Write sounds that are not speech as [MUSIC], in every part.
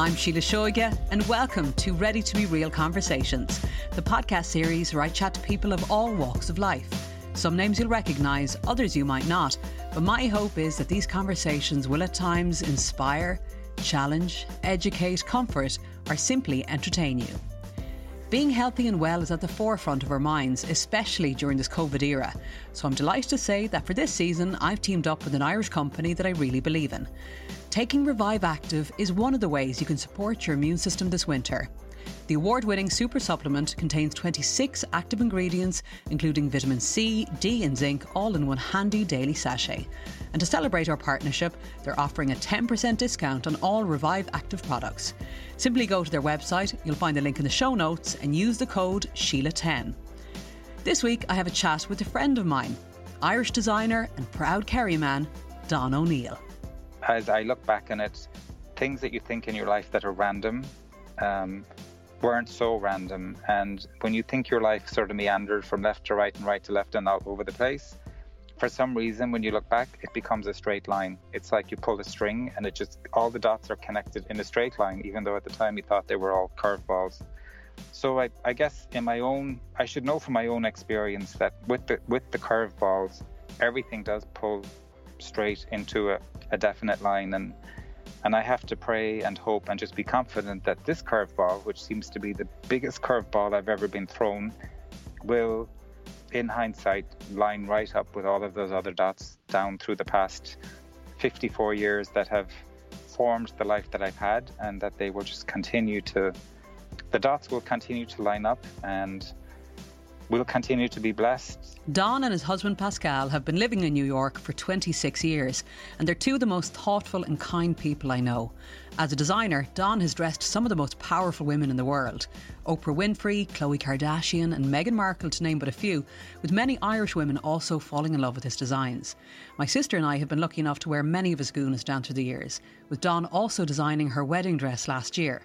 I'm Síle Seoige, and welcome to Ready to Be Real Conversations, the podcast series where I chat to people of all walks of life. Some names you'll recognise, others you might not, but my hope is that these conversations will at times inspire, challenge, educate, comfort, or simply entertain you. Being healthy and well is at the forefront of our minds, especially during this COVID era. So I'm delighted to say that for this season, I've teamed up with an Irish company that I really believe in. Taking Revive Active is one of the ways you can support your immune system this winter. The award winning super supplement contains 26 active ingredients, including vitamin C, D, and zinc, all in one handy daily sachet. And to celebrate our partnership, they're offering a 10% discount on all Revive Active products. Simply go to their website, you'll find the link in the show notes, and use the code Sheila10. This week, I have a chat with a friend of mine, Irish designer and proud Kerry man, Don O'Neill. As I look back on it, things that you think in your life that are random um, weren't so random. And when you think your life sort of meandered from left to right and right to left and all over the place, for some reason, when you look back, it becomes a straight line. It's like you pull a string and it just, all the dots are connected in a straight line, even though at the time you thought they were all curveballs. So I, I guess in my own, I should know from my own experience that with the with the curveballs, everything does pull straight into a, a definite line, and and I have to pray and hope and just be confident that this curveball, which seems to be the biggest curveball I've ever been thrown, will, in hindsight, line right up with all of those other dots down through the past 54 years that have formed the life that I've had, and that they will just continue to, the dots will continue to line up and we'll continue to be blessed. Don and his husband Pascal have been living in New York for 26 years, and they're two of the most thoughtful and kind people I know. As a designer, Don has dressed some of the most powerful women in the world Oprah Winfrey, Khloe Kardashian, and Meghan Markle, to name but a few, with many Irish women also falling in love with his designs. My sister and I have been lucky enough to wear many of his goonas down through the years, with Don also designing her wedding dress last year.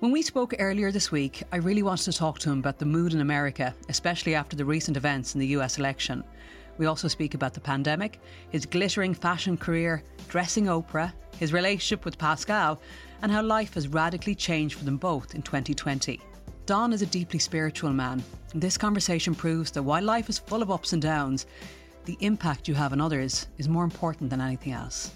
When we spoke earlier this week, I really wanted to talk to him about the mood in America, especially after the recent events in the US election. We also speak about the pandemic, his glittering fashion career, dressing Oprah, his relationship with Pascal, and how life has radically changed for them both in 2020. Don is a deeply spiritual man, this conversation proves that while life is full of ups and downs, the impact you have on others is more important than anything else.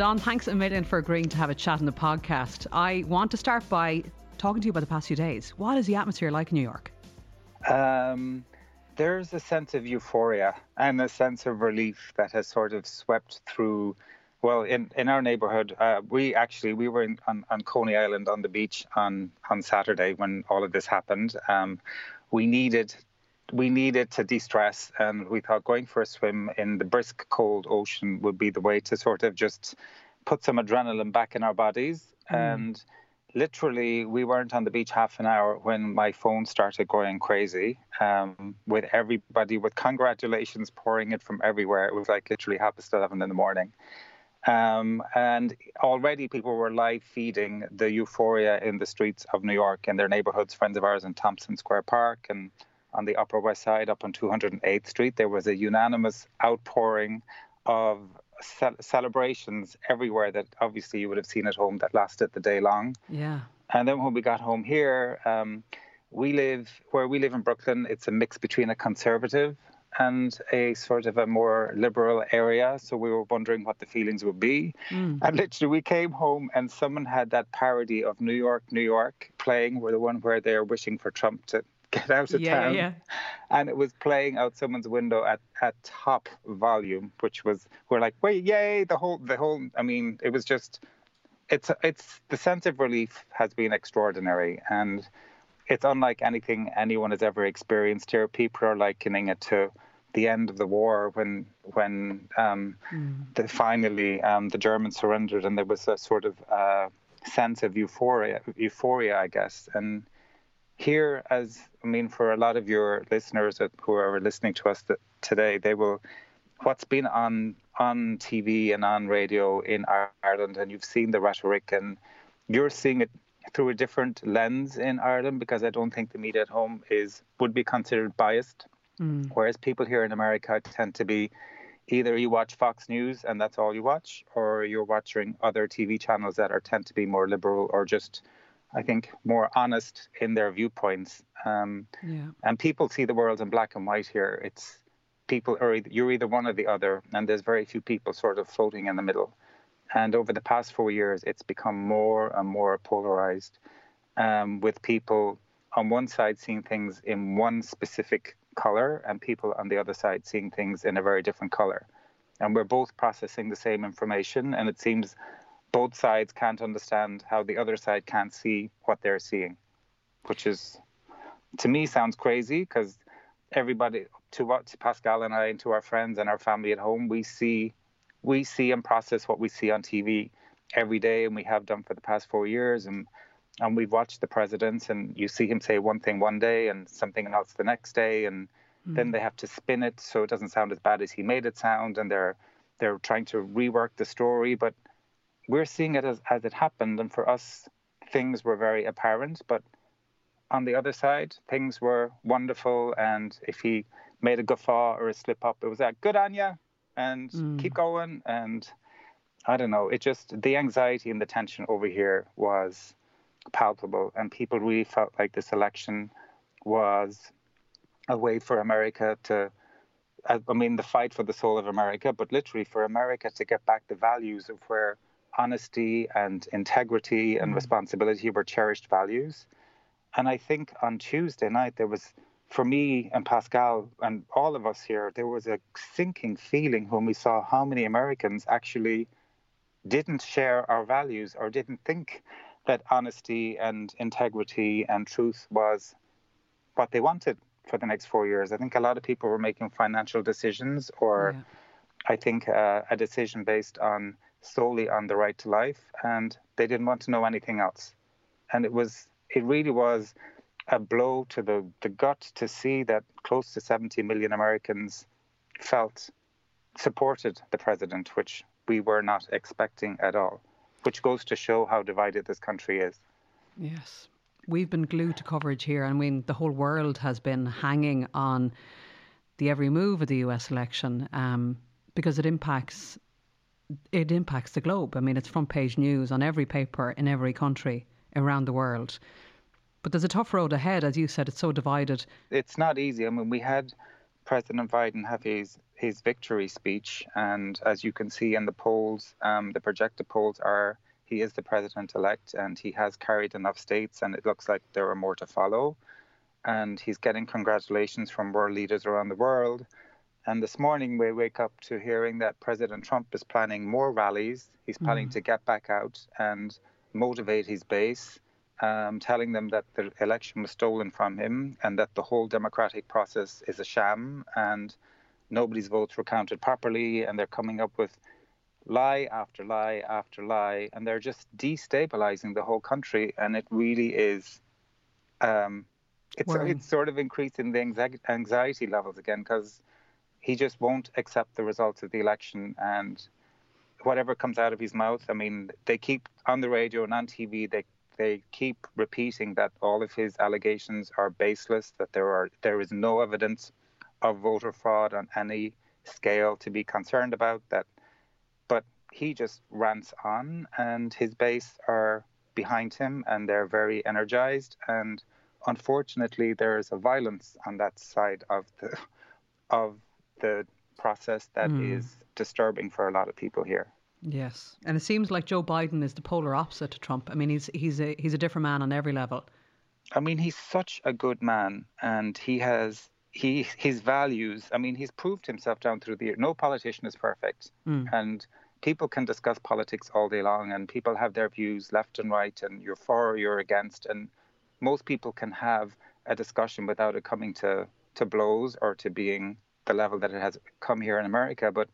Don, thanks a million for agreeing to have a chat on the podcast. I want to start by talking to you about the past few days. What is the atmosphere like in New York? Um, there's a sense of euphoria and a sense of relief that has sort of swept through Well, in, in our neighborhood, uh, we actually we were in, on, on Coney Island on the beach on, on Saturday when all of this happened. Um, we needed we needed to de-stress, and we thought going for a swim in the brisk, cold ocean would be the way to sort of just put some adrenaline back in our bodies. Mm. And literally, we weren't on the beach half an hour when my phone started going crazy um, with everybody with congratulations pouring it from everywhere. It was like literally half past eleven in the morning. Um, and already people were live feeding the euphoria in the streets of New York and their neighborhoods. Friends of ours in Tompkins Square Park and on the Upper West Side up on 208th Street, there was a unanimous outpouring of ce- celebrations everywhere that obviously you would have seen at home that lasted the day long. Yeah. And then when we got home here, um, we live where we live in Brooklyn. It's a mix between a conservative and a sort of a more liberal area. So we were wondering what the feelings would be. Mm. And literally, we came home and someone had that parody of New York, New York playing, where the one where they're wishing for Trump to get out of yeah, town. Yeah. And it was playing out someone's window at, at top volume, which was we're like, wait, yay! The whole the whole. I mean, it was just. It's it's the sense of relief has been extraordinary and it's unlike anything anyone has ever experienced here. People are likening it to the end of the war when when um, mm. the, finally um, the Germans surrendered and there was a sort of uh, sense of euphoria, euphoria, I guess. And here, as I mean, for a lot of your listeners who are listening to us today, they will what's been on on TV and on radio in Ireland, and you've seen the rhetoric, and you're seeing it through a different lens in Ireland because I don't think the media at home is would be considered biased. Mm. Whereas people here in America tend to be either you watch Fox News and that's all you watch, or you're watching other TV channels that are tend to be more liberal or just, I think, more honest in their viewpoints. Um, yeah. And people see the world in black and white here. It's people are you're either one or the other, and there's very few people sort of floating in the middle. And over the past four years, it's become more and more polarized, um, with people on one side seeing things in one specific color and people on the other side seeing things in a very different color. And we're both processing the same information, and it seems both sides can't understand how the other side can't see what they're seeing, which is, to me, sounds crazy because everybody, to what to Pascal and I, and to our friends and our family at home, we see we see and process what we see on TV every day, and we have done for the past four years. And and we've watched the presidents, and you see him say one thing one day and something else the next day, and mm. then they have to spin it so it doesn't sound as bad as he made it sound, and they're they're trying to rework the story, but we're seeing it as, as it happened, and for us, things were very apparent, but on the other side, things were wonderful, and if he made a guffaw or a slip up, it was like, good on you, and mm. keep going. And I don't know, it just, the anxiety and the tension over here was palpable. And people really felt like this election was a way for America to, I mean, the fight for the soul of America, but literally for America to get back the values of where honesty and integrity and mm. responsibility were cherished values. And I think on Tuesday night, there was for me and Pascal and all of us here, there was a sinking feeling when we saw how many Americans actually didn't share our values or didn't think that honesty and integrity and truth was what they wanted for the next four years. I think a lot of people were making financial decisions or yeah. I think uh, a decision based on solely on the right to life and they didn't want to know anything else. And it was, it really was a blow to the, the gut to see that close to 70 million Americans felt supported the president, which we were not expecting at all, which goes to show how divided this country is. Yes. We've been glued to coverage here. I mean, the whole world has been hanging on the every move of the US election um, because it impacts it impacts the globe. I mean, it's front page news on every paper in every country around the world. But there's a tough road ahead, as you said. It's so divided. It's not easy. I mean, we had President Biden have his his victory speech, and as you can see in the polls, um, the projected polls are he is the president elect, and he has carried enough states, and it looks like there are more to follow. And he's getting congratulations from world leaders around the world. And this morning we wake up to hearing that President Trump is planning more rallies. He's planning mm. to get back out and motivate his base, um, telling them that the election was stolen from him and that the whole democratic process is a sham and nobody's votes were counted properly. And they're coming up with lie after lie after lie, and they're just destabilizing the whole country. And it really is. Um, it's, it's sort of increasing the anxiety levels again because he just won't accept the results of the election and whatever comes out of his mouth. I mean, they keep on the radio and on TV. They they keep repeating that all of his allegations are baseless. That there are there is no evidence of voter fraud on any scale to be concerned about. That but he just rants on, and his base are behind him, and they're very energized. And unfortunately, there is a violence on that side of the of the process that mm. is disturbing for a lot of people here. Yes, and it seems like Joe Biden is the polar opposite to Trump. I mean, he's he's a he's a different man on every level. I mean, he's such a good man, and he has he his values. I mean, he's proved himself down through the year. No politician is perfect, mm. and people can discuss politics all day long and people have their views left and right and you're for or you're against and most people can have a discussion without it coming to, to blows or to being the level that it has come here in America. But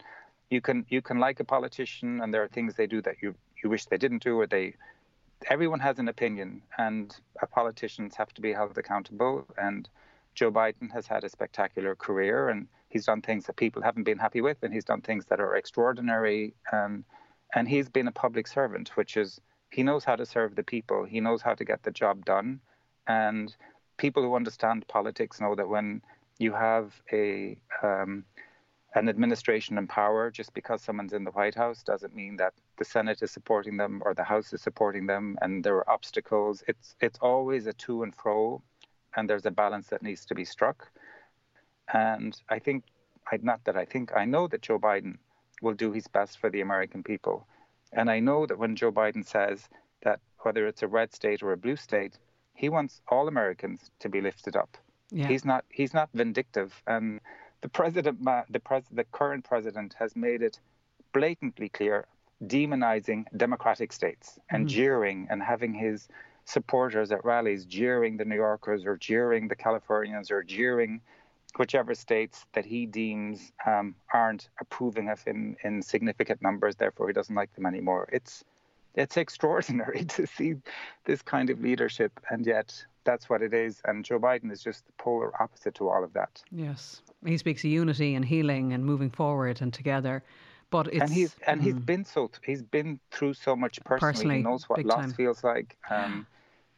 you can you can like a politician and there are things they do that you, you wish they didn't do or they everyone has an opinion and politicians have to be held accountable and Joe Biden has had a spectacular career and He's done things that people haven't been happy with, and he's done things that are extraordinary. And and he's been a public servant, which is he knows how to serve the people. He knows how to get the job done. And people who understand politics know that when you have a um, an administration in power, just because someone's in the White House doesn't mean that the Senate is supporting them or the House is supporting them, and there are obstacles. It's it's always a to and fro, and there's a balance that needs to be struck. And I think, not that I think, I know that Joe Biden will do his best for the American people. And I know that when Joe Biden says that whether it's a red state or a blue state, he wants all Americans to be lifted up. Yeah. He's not he's not vindictive. And the president the pres, the current president has made it blatantly clear demonizing democratic states and mm-hmm. jeering and having his supporters at rallies jeering the New Yorkers or jeering the Californians or jeering whichever states that he deems um, aren't approving of him in significant numbers, therefore he doesn't like them anymore. It's it's extraordinary [LAUGHS] to see this kind of leadership, and yet that's what it is. And Joe Biden is just the polar opposite to all of that. Yes, he speaks of unity and healing and moving forward and together. But and he's and mm. he's been so he's been through so much personally. personally he knows what loss time. feels like. Um,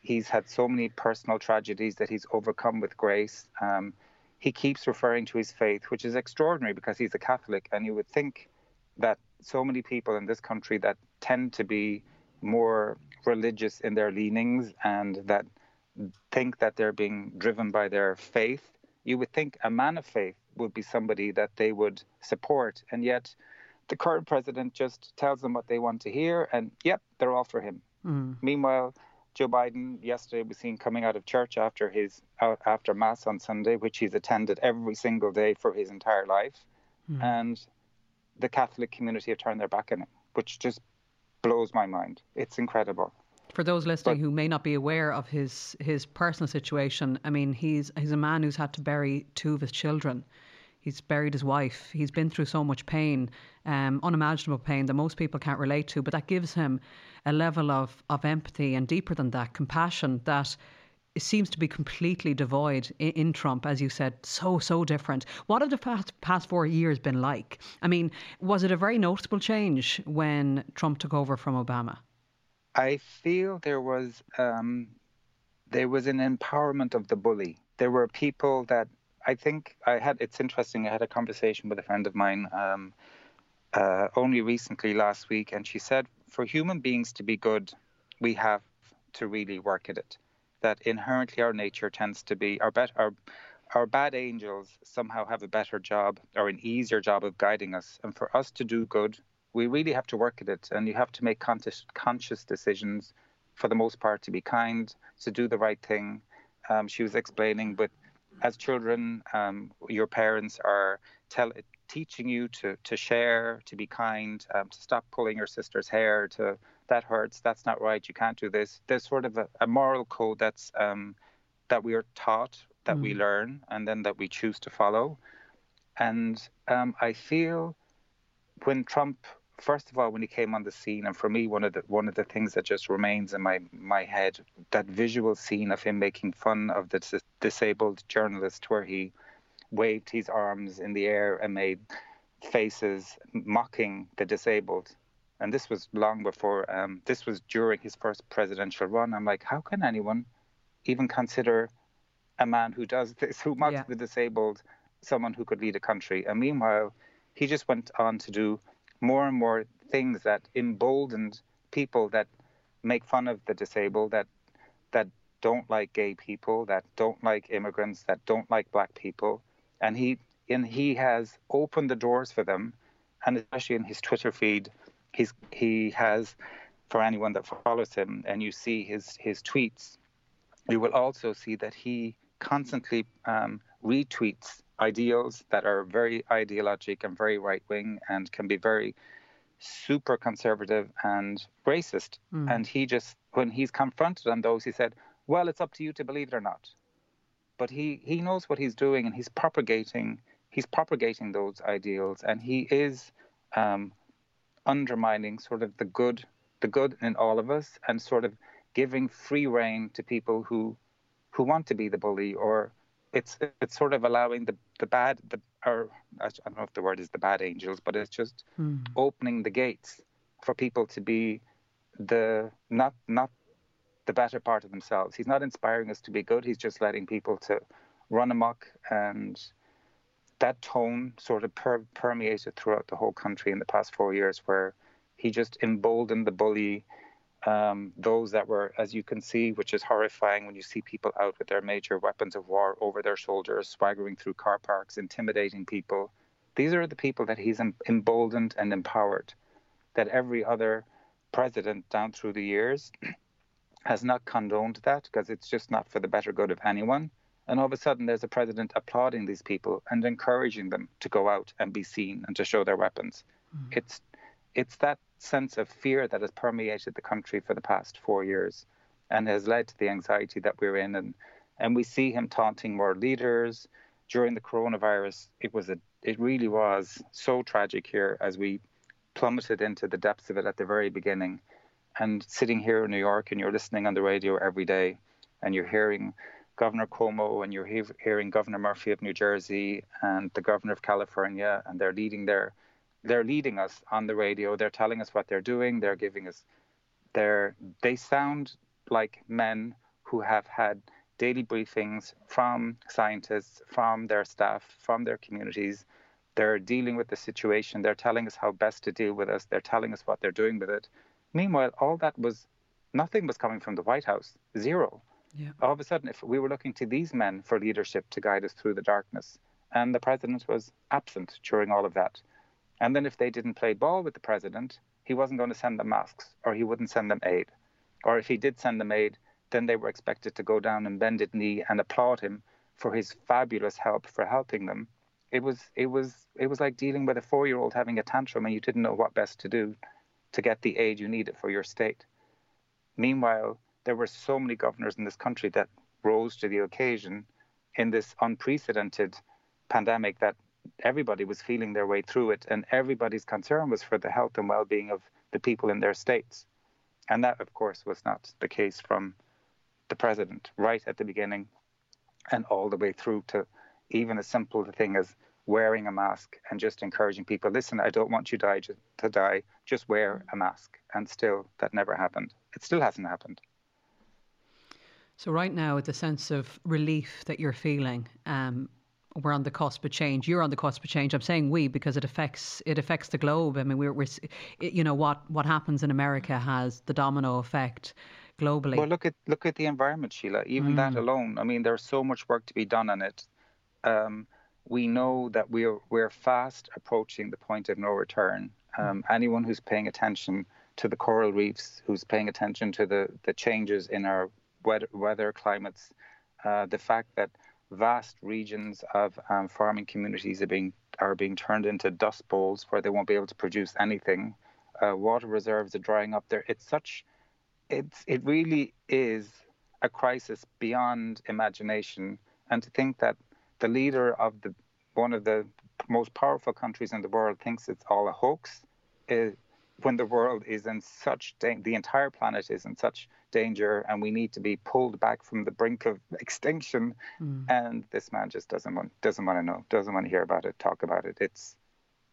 he's had so many personal tragedies that he's overcome with grace. Um, he keeps referring to his faith, which is extraordinary because he's a Catholic. And you would think that so many people in this country that tend to be more religious in their leanings and that think that they're being driven by their faith, you would think a man of faith would be somebody that they would support. And yet the current president just tells them what they want to hear, and yep, they're all for him. Mm. Meanwhile, Joe Biden yesterday was seen coming out of church after his after mass on Sunday, which he's attended every single day for his entire life, mm. and the Catholic community have turned their back on him, which just blows my mind. It's incredible. For those listening but, who may not be aware of his his personal situation, I mean, he's he's a man who's had to bury two of his children. He's buried his wife. He's been through so much pain, um, unimaginable pain that most people can't relate to. But that gives him a level of, of empathy and deeper than that, compassion that seems to be completely devoid in, in, Trump, as you said, so, so different. What have the past, past four years been like? I mean, was it a very noticeable change when Trump took over from Obama? I feel there was um, there was an empowerment of the bully. There were people that I think I had. It's interesting. I had a conversation with a friend of mine um, uh, only recently last week, and she said, for human beings to be good, we have to really work at it. That inherently our nature tends to be our our our bad angels somehow have a better job or an easier job of guiding us. And for us to do good, we really have to work at it. And you have to make conscious, conscious decisions, for the most part, to be kind, to do the right thing. Um, she was explaining but as children, um, your parents are tell, teaching you to, to share, to be kind, um, to stop pulling your sister's hair, to that hurts, that's not right, you can't do this. There's sort of a, a moral code that's um, that we are taught, that mm. we learn, and then that we choose to follow. And um, I feel when Trump, first of all, when he came on the scene, and for me, one of the one of the things that just remains in my my head, that visual scene of him making fun of the dis- disabled journalist, where he waved his arms in the air and made faces mocking the disabled. And this was long before, um, this was during his first presidential run. I'm like, how can anyone even consider a man who does this, who mocks yeah. the disabled, someone who could lead a country? And meanwhile, he just went on to do more and more things that emboldened people that make fun of the disabled, that that don't like gay people, that don't like immigrants, that don't like black people, and he and he has opened the doors for them, and especially in his Twitter feed, he's he has for anyone that follows him, and you see his his tweets, you will also see that he constantly um, retweets ideals that are very ideologic and very right wing and can be very super conservative and racist. Mm. And he just, when he's confronted on those, he said, Well, it's up to you to believe it or not but he he knows what he's doing and he's propagating he's propagating those ideals and he is um, undermining sort of the good the good in all of us and sort of giving free rein to people who who want to be the bully or it's it's sort of allowing the the bad the or I don't know if the word is the bad angels but it's just mm. opening the gates for people to be the not not the better part of themselves. He's not inspiring us to be good. He's just letting people to run amok, and that tone sort of per- permeated throughout the whole country in the past four years, where he just emboldened the bully. Um, those that were, as you can see, which is horrifying when you see people out with their major weapons of war over their shoulders, swaggering through car parks, intimidating people. These are the people that he's emboldened and empowered. That every other president down through the years [CLEARS THROAT] has not condoned that because it's just not for the better good of anyone. And all of a sudden, there's a president applauding these people and encouraging them to go out and be seen and to show their weapons. Mm. It's it's that sense of fear that has permeated the country for the past four years and has led to the anxiety that we're in. And and we see him taunting more leaders during the coronavirus. It was a it really was so tragic here as we plummeted into the depths of it at the very beginning and sitting here in New York and you're listening on the radio every day and you're hearing Governor Cuomo and you're he- hearing Governor Murphy of New Jersey and the Governor of California and they're leading their they're leading us on the radio. They're telling us what they're doing. They're giving us they're they sound like men who have had daily briefings from scientists, from their staff, from their communities. They're dealing with the situation. They're telling us how best to deal with us. They're telling us what they're doing with it. Meanwhile, all that was nothing was coming from the White House, zero. Yeah. All of a sudden, if we were looking to these men for leadership to guide us through the darkness, and the president was absent during all of that. And then if they didn't play ball with the president, he wasn't going to send them masks or he wouldn't send them aid. Or if he did send them aid, then they were expected to go down and bend a knee and applaud him for his fabulous help for helping them. It was it was it was like dealing with a four year old having a tantrum and you didn't know what best to do to get the aid you needed for your state. Meanwhile, there were so many governors in this country that rose to the occasion in this unprecedented pandemic that everybody was feeling their way through it, and everybody's concern was for the health and well being of the people in their states. And that, of course, was not the case from the president right at the beginning and all the way through to even as simple a thing as wearing a mask and just encouraging people listen i don't want you die to die. Just wear a mask. And still that never happened. It still hasn't happened. So right now with the sense of relief that you're feeling um, we're on the cusp of change. You're on the cusp of change. I'm saying we because it affects it affects the globe. I mean, we're, we're you know what what happens in America has the domino effect globally. Well, look at look at the environment, Síle. Even mm. that alone. I mean, there's so much work to be done on it. Um, we know that we're we're fast approaching the point of no return. Um, anyone who's paying attention to the coral reefs, who's paying attention to the the changes in our weather, weather climates, uh, the fact that vast regions of um, farming communities are being are being turned into dust bowls where they won't be able to produce anything. Uh, water reserves are drying up there. It's such, it's it really is a crisis beyond imagination. And to think that the leader of the one of the most powerful countries in the world thinks it's all a hoax, is, when the world is in such da- the entire planet is in such danger and we need to be pulled back from the brink of [LAUGHS] extinction. Mm. and this man just doesn't want doesn't want to know doesn't want to hear about it talk about it. It's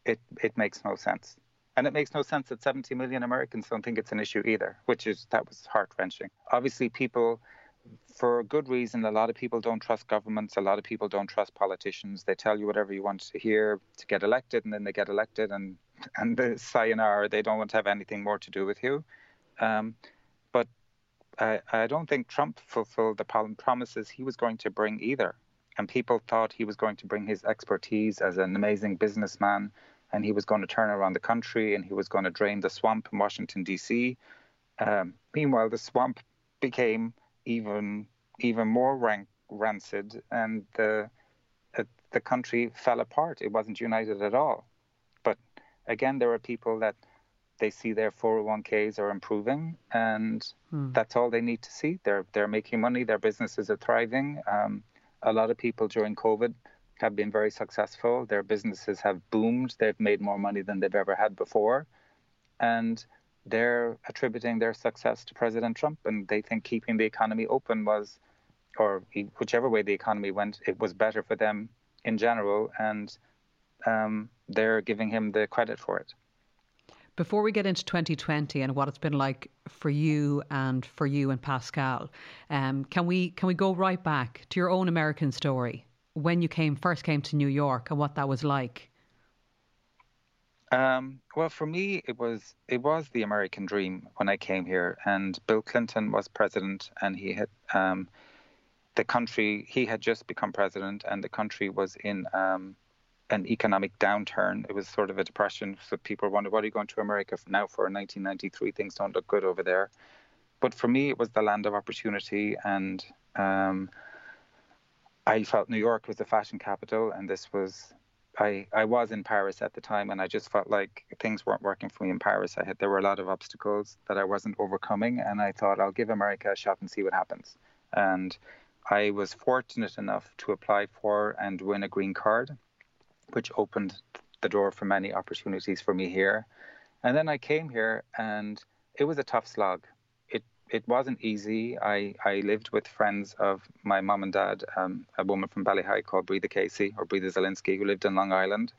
it it makes no sense. And it makes no sense that 70 million Americans don't think it's an issue either which is that was heart wrenching obviously people for a good reason a lot of people don't trust governments a lot of people don't trust politicians they tell you whatever you want to hear to get elected and then they get elected and [LAUGHS] and the sayonara they don't want to have anything more to do with you um, but I, I don't think Trump fulfilled the promises he was going to bring either. And people thought he was going to bring his expertise as an amazing businessman and he was going to turn around the country and he was going to drain the swamp in Washington, D.C. Um, meanwhile, the swamp became even even more rank, rancid and the uh, the country fell apart. It wasn't united at all. But again, there are people that they see their 401ks are improving, and hmm. that's all they need to see. They're they're making money. Their businesses are thriving. Um, a lot of people during COVID have been very successful. Their businesses have boomed. They've made more money than they've ever had before, and they're attributing their success to President Trump. And they think keeping the economy open was, or whichever way the economy went, it was better for them in general. And um, they're giving him the credit for it. Before we get into 2020 and what it's been like for you and for you and Pascal, um, can we can we go right back to your own American story when you came first came to New York and what that was like? Um, well, for me, it was it was the American dream when I came here, and Bill Clinton was president, and he had um, the country. He had just become president, and the country was in um, an economic downturn. It was sort of a depression. So people wonder, what are you going to America for now for 1993? Things don't look good over there. But for me, it was the land of opportunity. And um, I felt New York was the fashion capital. And this was, I, I was in Paris at the time. And I just felt like things weren't working for me in Paris. I had, there were a lot of obstacles that I wasn't overcoming. And I thought, I'll give America a shot and see what happens. And I was fortunate enough to apply for and win a green card which opened the door for many opportunities for me here. And then I came here and it was a tough slog. It wasn't easy. I, I lived with friends of my mom and dad, um, a woman from Ballyheigue called Breatha Casey or Breatha Zelinsky, who lived in Long Island.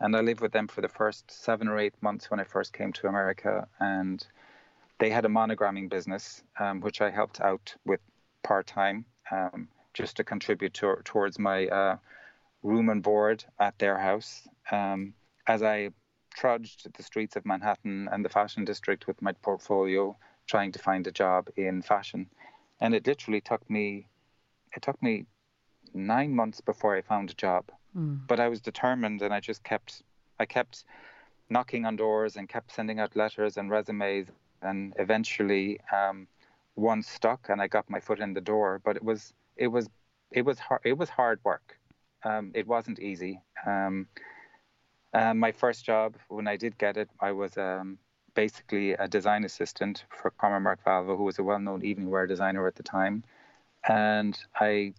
And I lived with them for the first seven or eight months when I first came to America. And they had a monogramming business, um, which I helped out with part time, um, just to contribute to, towards my uh, room and board at their house. Um, as I trudged the streets of Manhattan and the fashion district with my portfolio, trying to find a job in fashion, and it literally took me, it took me nine months before I found a job. Mm. But I was determined, and I just kept, I kept knocking on doors and kept sending out letters and resumes, and eventually um, one stuck, and I got my foot in the door. But it was, it was, it was hard. It was hard work um, it wasn't easy. Um, uh, my first job, when I did get it, I was um, basically a design assistant for Carmen Marc Valvo, who was a well-known evening wear designer at the time. And I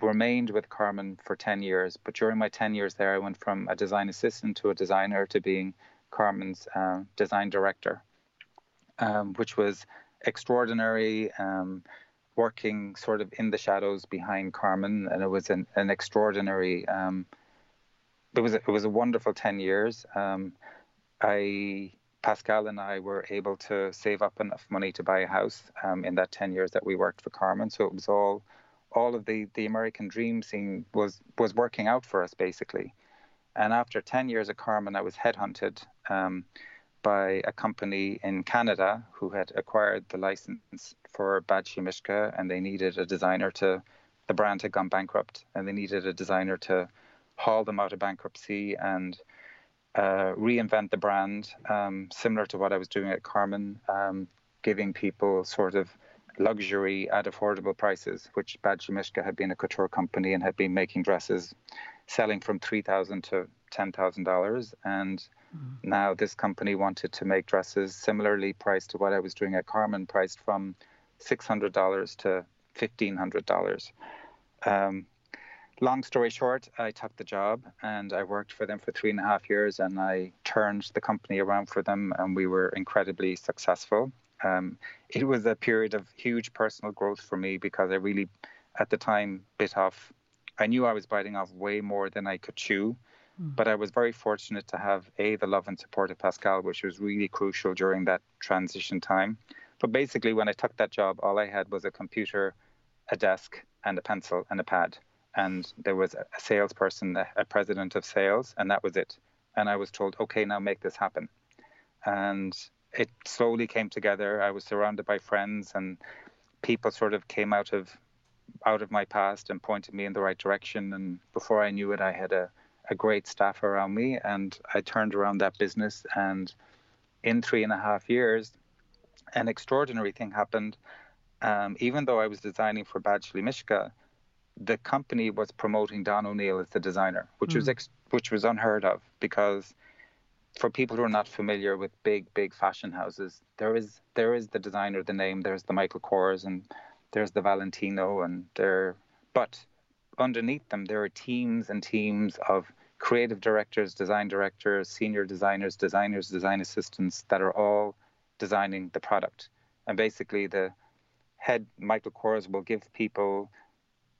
remained with Carmen for 10 years. But during my 10 years there, I went from a design assistant to a designer to being Carmen's uh, design director, um, which was extraordinary. Um, working sort of in the shadows behind Carmen, and it was an, an extraordinary. Um, it was a, it was a wonderful ten years. Um, I Pascal and I were able to save up enough money to buy a house um, in that ten years that we worked for Carmen. So it was all all of the the American dream scene was was working out for us basically. And after ten years at Carmen, I was headhunted. Um, by a company in Canada who had acquired the license for Badgley Mischka and they needed a designer to, the brand had gone bankrupt and they needed a designer to haul them out of bankruptcy and uh, reinvent the brand, um, similar to what I was doing at Carmen, um, giving people sort of luxury at affordable prices, which Mischka had been a couture company and had been making dresses selling from three thousand to ten thousand dollars, and mm. now this company wanted to make dresses similarly priced to what I was doing at Carmen, priced from six hundred dollars to fifteen hundred dollars. Um, long story short, I took the job and I worked for them for three and a half years, and I turned the company around for them, and we were incredibly successful. Um, it was a period of huge personal growth for me because I really, at the time, bit off. I knew I was biting off way more than I could chew, mm. but I was very fortunate to have a the love and support of Pascal, which was really crucial during that transition time. But basically, when I took that job, all I had was a computer, a desk, and a pencil and a pad, and there was a salesperson, a president of sales, and that was it. And I was told, okay, now make this happen. And it slowly came together. I was surrounded by friends, and people sort of came out of out of my past and pointed me in the right direction. And before I knew it, I had a, a great staff around me, and I turned around that business. And in three and a half years, an extraordinary thing happened. Um, even though I was designing for Badgley Mischka, the company was promoting Don O'Neill as the designer, which mm. was hmm. ex- which was unheard of because for people who are not familiar with big, big fashion houses, there is there is the designer, the name. There's the Michael Kors and there's the Valentino, and there. But underneath them, there are teams and teams of creative directors, design directors, senior designers, designers, design assistants that are all designing the product. And basically, the head Michael Kors will give people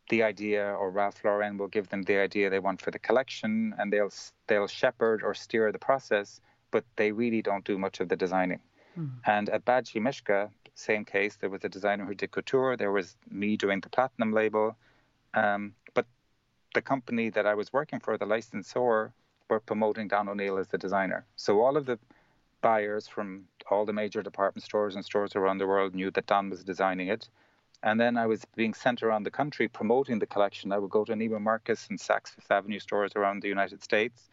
the idea, or Ralph Lauren will give them the idea they want for the collection, and they'll they'll shepherd or steer the process, but they really don't do much of the designing. Mm. And at Badgley Mischka, same case. There was a designer who did couture. There was me doing the platinum label, um, but the company that I was working for, the licensor, were promoting Don O'Neill as the designer. So all of the buyers from all the major department stores and stores around the world knew that Don was designing it. And then I was being sent around the country promoting the collection. I would go to Neiman Marcus and Saks Fifth Avenue stores around the United States,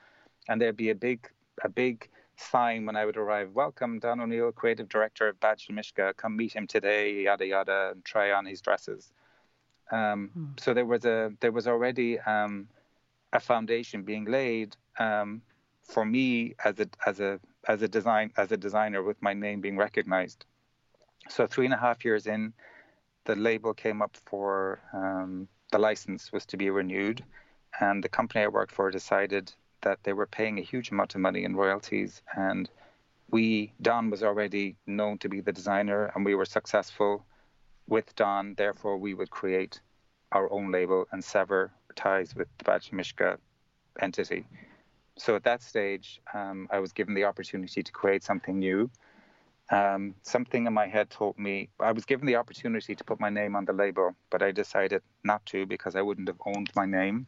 and there'd be a big, a big sign when I would arrive. Welcome, Don O'Neill, creative director of Badgley Mischka. Come meet him today. Yada yada, and try on his dresses. Um, hmm. So there was a there was already um, a foundation being laid um, for me as a as a as a design as a designer with my name being recognized. So three and a half years in, the label came up for um, the license was to be renewed, and the company I worked for decided that they were paying a huge amount of money in royalties, and we Don was already known to be the designer, and we were successful with Don. Therefore, we would create our own label and sever ties with the Badgley Mischka entity. So at that stage, um, I was given the opportunity to create something new um, something in my head told me I was given the opportunity to put my name on the label, but I decided not to because I wouldn't have owned my name.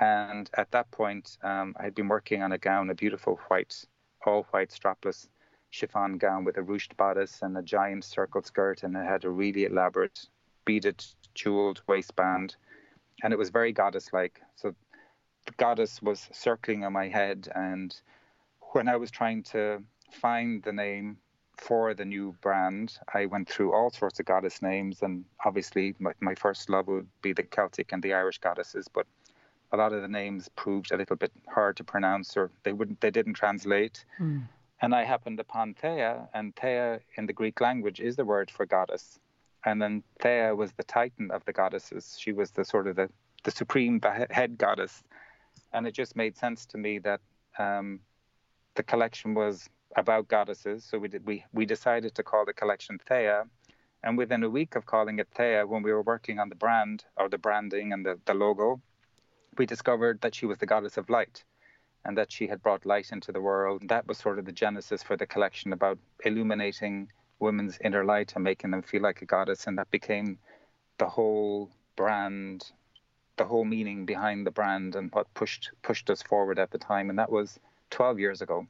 And at that point, um, I had been working on a gown, a beautiful white, all white strapless chiffon gown with a ruched bodice and a giant circle skirt, and it had a really elaborate beaded, jeweled waistband, and it was very goddess-like. So the goddess was circling on my head, and when I was trying to find the name for the new brand, I went through all sorts of goddess names, and obviously my, my first love would be the Celtic and the Irish goddesses, but a lot of the names proved a little bit hard to pronounce, or they wouldn't, they didn't translate. Mm. And I happened upon Theia, and Theia in the Greek language is the word for goddess. And then Theia was the titan of the goddesses. She was the sort of the, the supreme head goddess. And it just made sense to me that um, the collection was about goddesses. So we did we we decided to call the collection Theia. And within a week of calling it Theia, when we were working on the brand or the branding and the, the logo, we discovered that she was the goddess of light and that she had brought light into the world. That was sort of the genesis for the collection about illuminating women's inner light and making them feel like a goddess. And that became the whole brand, the whole meaning behind the brand and what pushed pushed us forward at the time. And that was 12 years ago.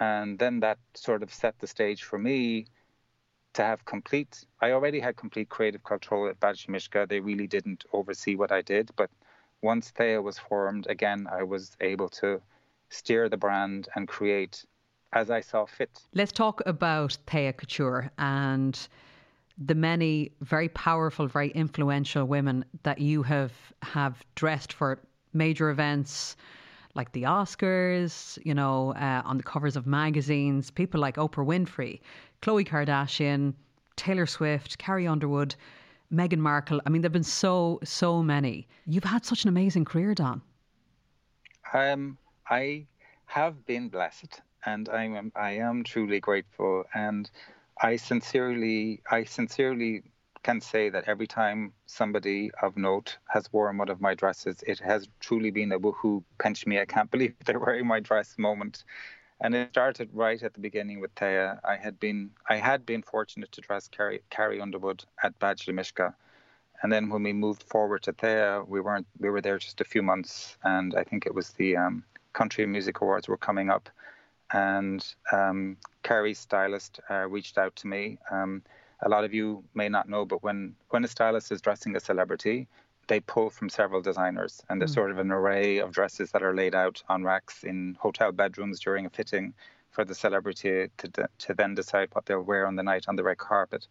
And then that sort of set the stage for me to have complete, I already had complete creative control at Badgley Mischka. They really didn't oversee what I did. But once Theia was formed, again, I was able to steer the brand and create as I saw fit. Let's talk about Theia Couture and the many very powerful, very influential women that you have have dressed for major events like the Oscars, you know, uh, on the covers of magazines, people like Oprah Winfrey, Khloe Kardashian, Taylor Swift, Carrie Underwood, Meghan Markle. I mean, there have been so, so many. You've had such an amazing career, Don. Um, I have been blessed and I am I am truly grateful and I sincerely I sincerely can say that every time somebody of note has worn one of my dresses, it has truly been a woohoo, pinch me, I can't [LAUGHS] believe they're wearing my dress moment. And it started right at the beginning with Theia. I had been I had been fortunate to dress Carrie, Carrie Underwood at Badgley Mischka. And then when we moved forward to Theia, we weren't we were there just a few months and I think it was the um, Country Music Awards were coming up and um, Carrie's stylist uh, reached out to me. Um, a lot of you may not know, but when when a stylist is dressing a celebrity, they pull from several designers, and there's mm. sort of an array of dresses that are laid out on racks in hotel bedrooms during a fitting for the celebrity to to then decide what they'll wear on the night on the red carpet.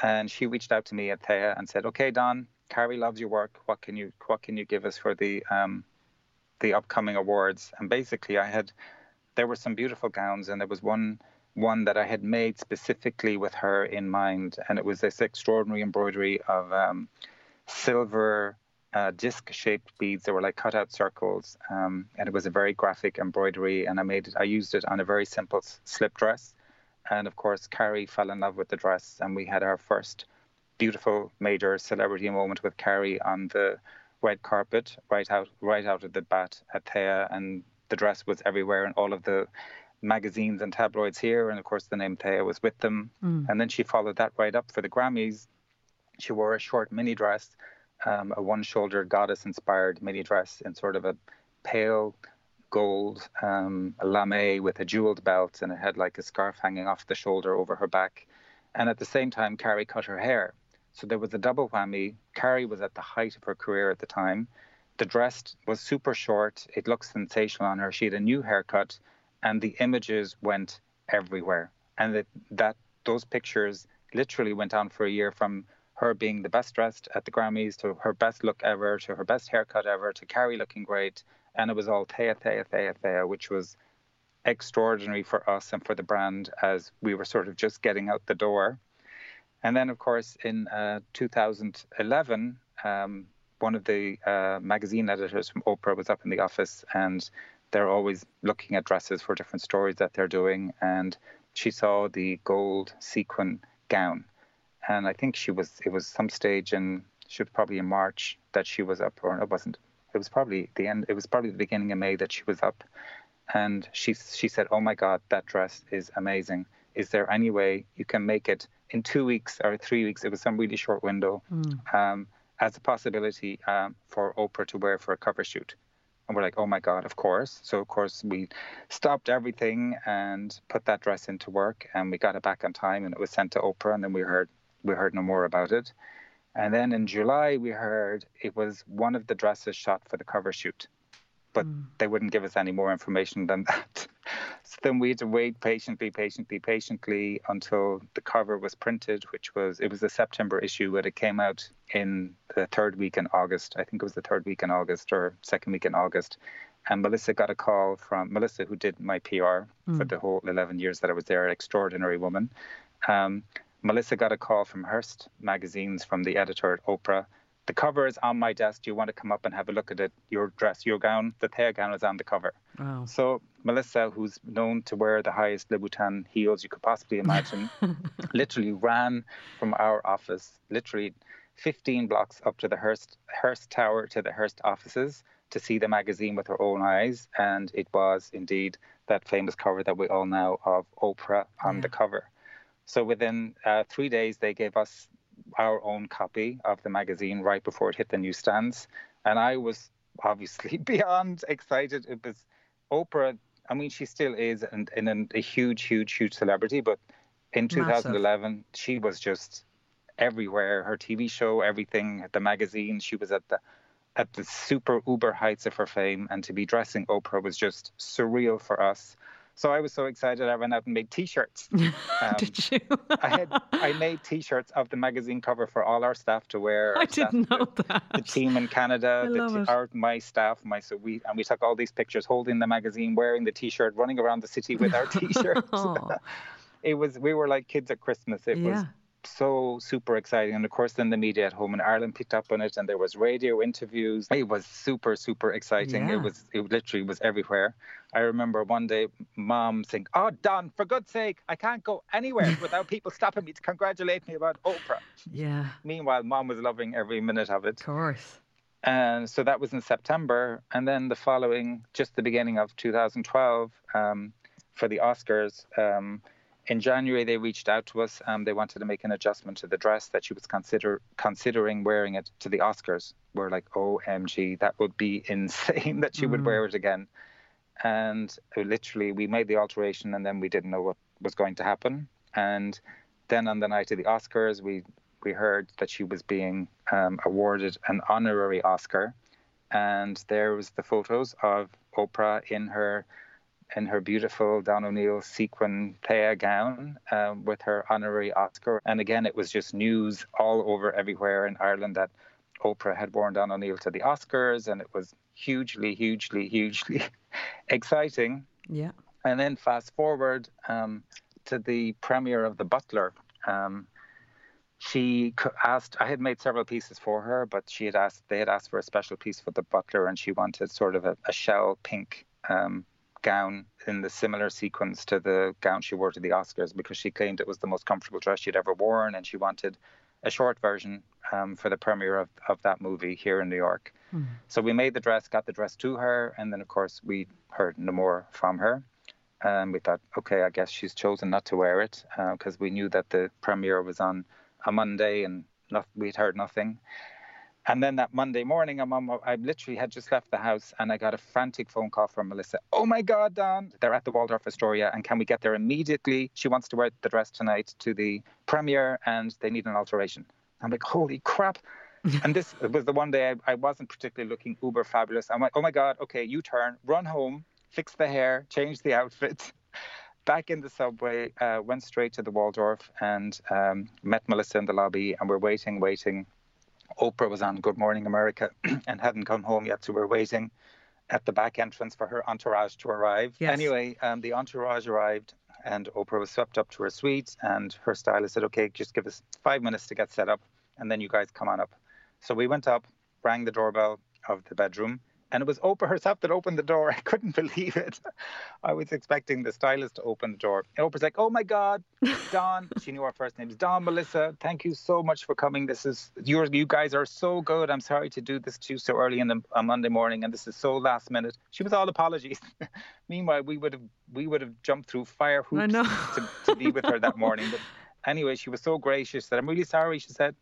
And she reached out to me at Theia and said, "Okay, Don, Carrie loves your work. What can you what can you give us for the um, the upcoming awards?" And basically, I had there were some beautiful gowns, and there was one one that I had made specifically with her in mind, and it was this extraordinary embroidery of um, silver uh, disc-shaped beads. They were like cut-out circles, um, and it was a very graphic embroidery. And I made it. I used it on a very simple slip dress, and of course, Carrie fell in love with the dress, and we had our first beautiful major celebrity moment with Carrie on the red carpet, right out right out of the bat at Theia, and the dress was everywhere, and all of the magazines and tabloids here, and of course the name Theia was with them. Mm. And then she followed that right up for the Grammys. She wore a short mini dress, um, a one-shouldered goddess-inspired mini dress in sort of a pale gold um, lame with a jeweled belt, and it had like a scarf hanging off the shoulder over her back. And at the same time, Carrie cut her hair. So there was a double whammy. Carrie was at the height of her career at the time. The dress was super short. It looked sensational on her. She had a new haircut and the images went everywhere. And that, that those pictures literally went on for a year from her being the best dressed at the Grammys to her best look ever to her best haircut ever to Carrie looking great. And it was all Theia, Theia, Theia, Theia, which was extraordinary for us and for the brand as we were sort of just getting out the door. And then, of course, in uh, 2011, um, one of the uh, magazine editors from Oprah was up in the office and they're always looking at dresses for different stories that they're doing. And she saw the gold sequin gown. And I think she was, it was some stage in, she was probably in March that she was up, or it wasn't, it was probably the end, it was probably the beginning of May that she was up. And she, she said, Oh my God, that dress is amazing. Is there any way you can make it in two weeks or three weeks? It was some really short window mm. um, as a possibility um, for Oprah to wear for a cover shoot. And we're like, oh my God, of course. So, of course, we stopped everything and put that dress into work and we got it back on time and it was sent to Oprah. And then we heard, we heard no more about it. And then in July, we heard it was one of the dresses shot for the cover shoot, but mm. they wouldn't give us any more information than that. [LAUGHS] so then we had to wait patiently, patiently, patiently until the cover was printed, which was, it was a September issue, but it came out in the third week in August. I think it was the third week in August or second week in August. And Melissa got a call from Melissa, who did my PR mm. for the whole 11 years that I was there, an extraordinary woman. Um, Melissa got a call from Hearst magazines from the editor at Oprah. The cover is on my desk. Do you want to come up and have a look at it? Your dress, your gown, the Theia gown is on the cover. Wow. So Melissa, who's known to wear the highest Louboutin heels you could possibly [LAUGHS] imagine, literally ran from our office, literally 15 blocks up to the Hearst, Hearst Tower to the Hearst offices to see the magazine with her own eyes. And it was indeed that famous cover that we all know of Oprah on yeah. the cover. So within uh, three days, they gave us our own copy of the magazine right before it hit the newsstands. And I was obviously [LAUGHS] beyond excited. It was Oprah. I mean, she still is and, and a huge, huge, huge celebrity. But in 2011, Massive. she was just everywhere. Her TV show, everything, the magazine. She was at the at the super uber heights of her fame, and to be dressing Oprah was just surreal for us. So I was so excited, I went out and made T-shirts. [LAUGHS] Um, Did you? I had I made T-shirts of the magazine cover for all our staff to wear. I didn't know the, that. The team in Canada, the love our my staff, my so we and we took all these pictures holding the magazine, wearing the T-shirt, running around the city with our [LAUGHS] T-shirts. Oh. [LAUGHS] it was we were like kids at Christmas. It was Yeah. So super exciting. And of course, then the media at home in Ireland picked up on it, and there was radio interviews. It was super, super exciting. Yeah. It was, it literally was everywhere. I remember one day, mom saying, "Oh, Don, for God's sake, I can't go anywhere [LAUGHS] without people stopping me to congratulate me about Oprah." Yeah, Meanwhile, mom was loving every minute of it. of course. And so that was in September. And then the following, just the beginning of 2012, um, for the Oscars, um, in January they reached out to us. Um, they wanted to make an adjustment to the dress that she was consider considering wearing it to the Oscars. We're like, OMG, that would be [LAUGHS] insane that she would wear it again. And uh, literally, we made the alteration, and then we didn't know what was going to happen. And then on the night of the Oscars, we we heard that she was being um, awarded an honorary Oscar, and there was the photos of Oprah in her in her beautiful Don O'Neill sequin playa gown um, with her honorary Oscar. And again, it was just news all over everywhere in Ireland that Oprah had worn Don O'Neill to the Oscars, and it was hugely, hugely, hugely [LAUGHS] exciting. Yeah. And then fast forward um, to the premiere of The Butler. Um, she asked, I had made several pieces for her, but she had asked, they had asked for a special piece for The Butler, and she wanted sort of a, a shell pink um, gown in the similar sequence to the gown she wore to the Oscars because she claimed it was the most comfortable dress she'd ever worn, and she wanted a short version um, for the premiere of, of that movie here in New York. So we made the dress, got the dress to her, and then of course we heard no more from her. And we thought, okay, I guess she's chosen not to wear it because we knew that the premiere was on a Monday and not, we'd heard nothing. And then that Monday morning, I'm on, I literally had just left the house and I got a frantic phone call from Melissa. Oh my God, Don, they're at the Waldorf Astoria and can we get there immediately? She wants to wear the dress tonight to the premiere and they need an alteration. I'm like, holy crap. [LAUGHS] and this was the one day I, I wasn't particularly looking uber fabulous. I'm like, oh my God, okay, you turn, run home, fix the hair, change the outfit. [LAUGHS] Back in the subway, uh, went straight to the Waldorf and um, met Melissa in the lobby, and we're waiting, waiting. Oprah was on Good Morning America [CLEARS THROAT] and hadn't come home yet, so we're waiting at the back entrance for her entourage to arrive. Yes. Anyway, um, the entourage arrived, and Oprah was swept up to her suite, and her stylist said, "Okay, just give us five minutes to get set up, and then you guys come on up." So we went up, rang the doorbell of the bedroom, and it was Oprah herself that opened the door. [LAUGHS] I couldn't believe it. I was expecting the stylist to open the door. And Oprah's like, "Oh my God, [LAUGHS] Don!" she knew our first names. Don, Melissa, thank you so much for coming. This is you. You guys are so good. I'm sorry to do this to you so early in the on Monday morning, and this is so last minute. She was all apologies. [LAUGHS] Meanwhile, we would have we would have jumped through fire hoops to, to be with her that morning. But anyway, she was so gracious that I'm really sorry. She said.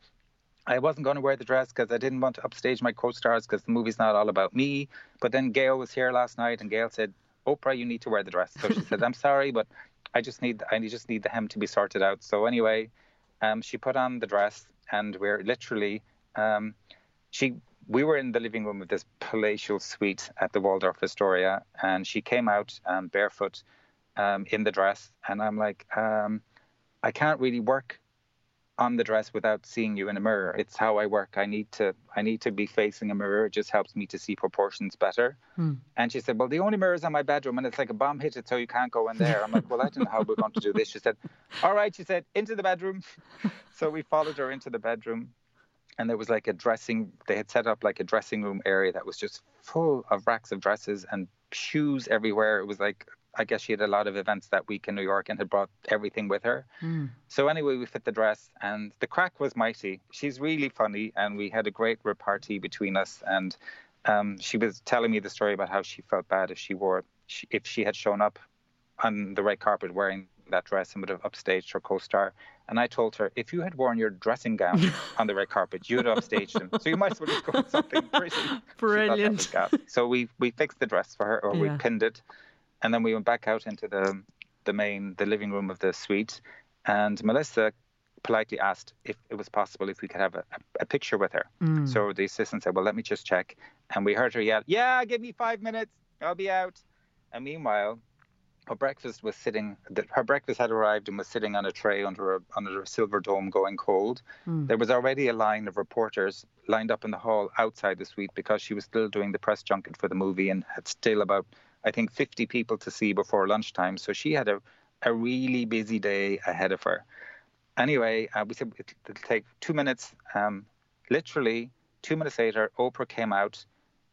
I wasn't going to wear the dress because I didn't want to upstage my co-stars because the movie's not all about me. But then Gail was here last night, and Gail said, "Oprah, you need to wear the dress." So she said, [LAUGHS] "I'm sorry, but I just need I just need the hem to be sorted out." So anyway, um, she put on the dress, and we're literally um, she we were in the living room of this palatial suite at the Waldorf Astoria, and she came out um, barefoot um, in the dress, and I'm like, um, I can't really work on the dress without seeing you in a mirror. It's how I work. I need to I need to be facing a mirror. It just helps me to see proportions better. Hmm. And she said, Well, the only mirror is in my bedroom and it's like a bomb hit it so you can't go in there. I'm like, Well, I don't know how we're going to do this. She said, All right, she said, into the bedroom. [LAUGHS] so we followed her into the bedroom and there was like a dressing they had set up like a dressing room area that was just full of racks of dresses and shoes everywhere. It was like I guess she had a lot of events that week in New York and had brought everything with her. So anyway, we fit the dress, and the crack was mighty. She's really funny, and we had a great repartee between us. And um, she was telling me the story about how she felt bad if she wore she, if she had shown up on the red carpet wearing that dress and would have upstaged her co-star. And I told her, if you had worn your dressing gown [LAUGHS] on the red carpet, you'd have upstaged him. So you might as well just go with something pretty. [LAUGHS] She thought that was Brilliant. So we we fixed the dress for her, or we pinned it, and then we went back out into the the main the living room of the suite, and Melissa politely asked if it was possible if we could have a, a picture with her. So the assistant said, "Well, let me just check," and we heard her yell, "Yeah, give me five minutes, I'll be out." And meanwhile, her breakfast was sitting her breakfast had arrived and was sitting on a tray under a under a silver dome going cold mm. there was already a line of reporters lined up in the hall outside the suite because she was still doing the press junket for the movie and had still about i think 50 people to see before lunchtime so she had a a really busy day ahead of her anyway uh, we said it'll take two minutes um, literally two minutes later oprah came out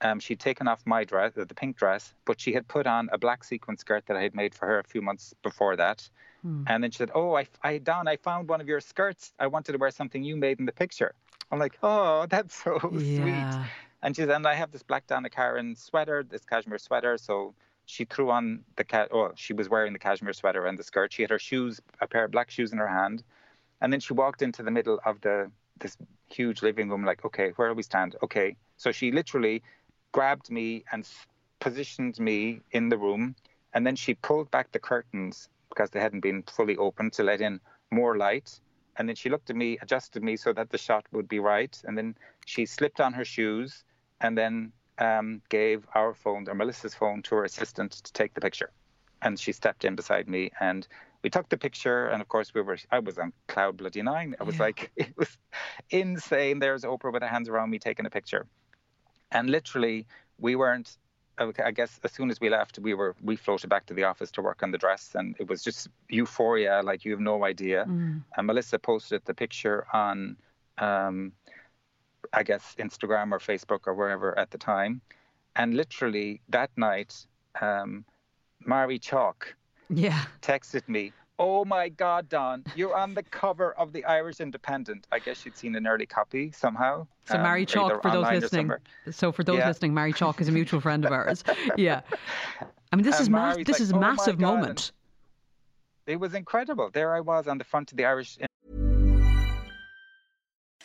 um, she'd taken off my dress, the pink dress, but she had put on a black sequin skirt that I had made for her a few months before that. Hmm. And then she said, "Oh, I, I, Don, I found one of your skirts. I wanted to wear something you made in the picture." I'm like, "Oh, that's so yeah. sweet." And she said, "And I have this black Donna Karan sweater, this cashmere sweater." So she threw on the cat. Oh, she was wearing the cashmere sweater and the skirt. She had her shoes, a pair of black shoes in her hand, and then she walked into the middle of the this huge living room. Like, okay, where do we stand? Okay, so she literally grabbed me and positioned me in the room. And then she pulled back the curtains because they hadn't been fully open to let in more light. And then she looked at me, adjusted me so that the shot would be right. And then she slipped on her shoes and then um, gave our phone, or Melissa's phone, to her assistant to take the picture. And she stepped in beside me and we took the picture. And of course, we were, I was on cloud bloody nine. I was yeah. like, [LAUGHS] it was insane. There's Oprah with her hands around me taking a picture. And literally, we weren't. I guess as soon as we left, we were we floated back to the office to work on the dress, and it was just euphoria. Like you have no idea. Mm. And Melissa posted the picture on, um, I guess Instagram or Facebook or wherever at the time, and literally that night, um, Mary Chalk, yeah, texted me Oh my God, Don, you're on the cover of the Irish Independent. I guess you'd seen an early copy somehow. So, um, Mary Chalk, for those listening. So, for those yeah. listening, Mary Chalk is a mutual friend of ours. [LAUGHS] Yeah. I mean, this and is ma- this like, is oh massive moment. It was incredible. There I was on the front of the Irish.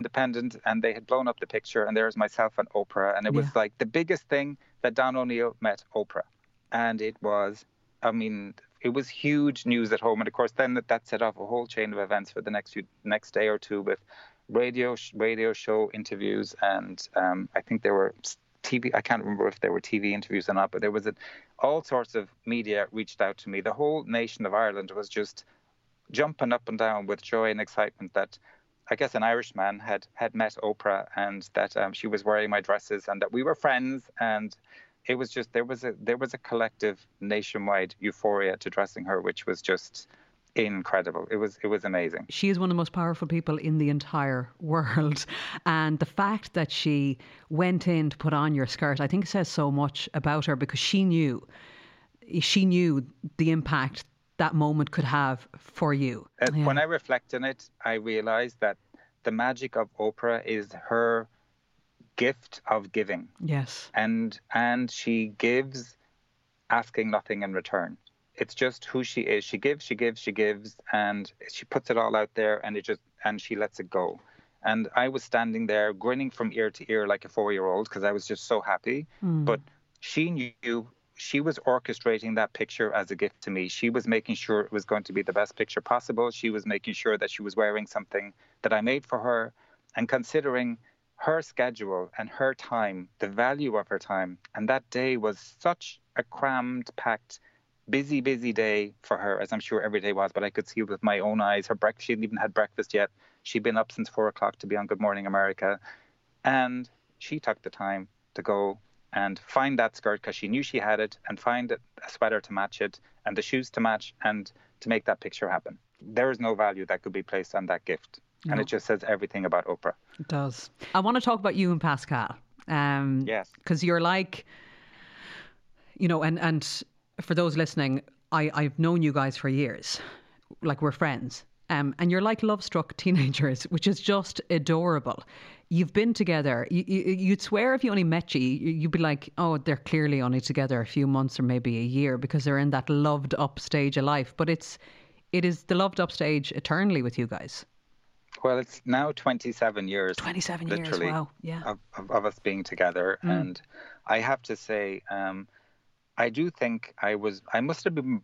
Independent and they had blown up the picture and there's myself and Oprah and it yeah. was like the biggest thing that Don O'Neill met Oprah. And it was, I mean, it was huge news at home. And of course, then that, that set off a whole chain of events for the next few, next day or two with radio radio show interviews. And um, I think there were TV. I can't remember if there were TV interviews or not, but there was a, all sorts of media reached out to me. The whole nation of Ireland was just jumping up and down with joy and excitement that I guess an Irishman had had met Oprah and that um, she was wearing my dresses and that we were friends and it was just there was a there was a collective nationwide euphoria to dressing her which was just incredible. It was it was amazing. She is one of the most powerful people in the entire [LAUGHS] world. And the fact that she went in to put on your skirt i think says so much about her because she knew she knew the impact that moment could have for you. Uh, yeah. When I reflect on it, I realize that the magic of Oprah is her gift of giving. Yes. And and she gives asking nothing in return. It's just who she is. She gives, she gives, she gives, and she puts it all out there, and it just and she lets it go. And I was standing there grinning from ear to ear like a four-year-old because I was just so happy. Mm. But she knew she was orchestrating that picture as a gift to me. She was making sure it was going to be the best picture possible. She was making sure that she was wearing something that I made for her, and considering her schedule and her time, the value of her time. And that day was such a crammed, packed, busy, busy day for her, as I'm sure every day was. But I could see with my own eyes her breakfast. She hadn't even had breakfast yet. She'd been up since four o'clock to be on Good Morning America. And she took the time to go and find that skirt because she knew she had it and find a sweater to match it and the shoes to match and to make that picture happen. There is no value that could be placed on that gift. No. And it just says everything about Oprah. It does. I want to talk about you and Pascal. Um, yes. Because you're like, you know, and, and for those listening, I, I've known you guys for years. Like we're friends. Um, and you're like love struck teenagers, [LAUGHS] which is just adorable. You've been together. You, you, would swear if you only met you, you'd be like, oh, they're clearly only together a few months or maybe a year because they're in that loved up stage of life. But it's, it is the loved up stage eternally with you guys. Well, it's now 27 years. 27 years, wow. Yeah. Of, of, of us being together. Mm. And I have to say, um, I do think I was, I must have been,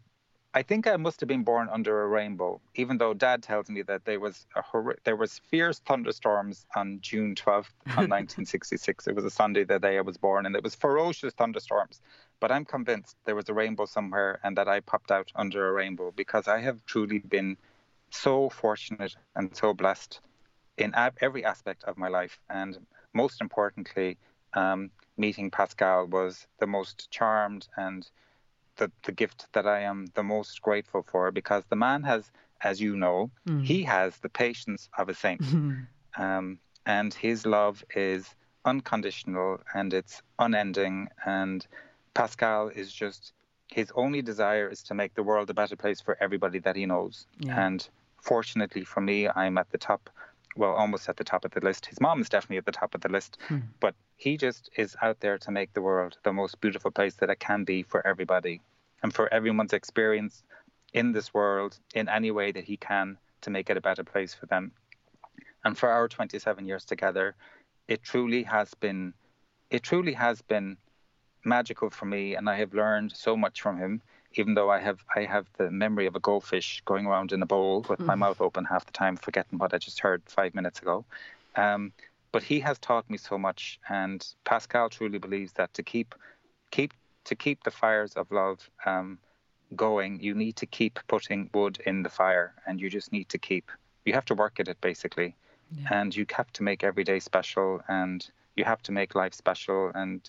I think I must have been born under a rainbow, even though dad tells me that there was a hor- there was fierce thunderstorms on June 12th [LAUGHS] on 1966. It was a Sunday the day I was born, and it was ferocious thunderstorms. But I'm convinced there was a rainbow somewhere and that I popped out under a rainbow because I have truly been so fortunate and so blessed in every aspect of my life. And most importantly, um, meeting Pascal was the most charmed and the, the gift that I am the most grateful for because the man has, as you know, mm. he has the patience of a saint. um, and his love is unconditional and it's unending. And Pascal is just, his only desire is to make the world a better place for everybody that he knows. Yeah. And fortunately for me, I'm at the top, well, almost at the top of the list. His mom is definitely at the top of the list, hmm. but he just is out there to make the world the most beautiful place that it can be for everybody and for everyone's experience in this world in any way that he can to make it a better place for them. And for our 27 years together, it truly has been, it truly has been magical for me, and I have learned so much from him even though I have I have the memory of a goldfish going around in a bowl with mm. my mouth open half the time, forgetting what I just heard five minutes ago. Um, but he has taught me so much, and Pascal truly believes that to keep keep to keep the fires of love um, going, you need to keep putting wood in the fire, and you just need to keep. You have to work at it basically, yeah. and you have to make every day special, and you have to make life special, and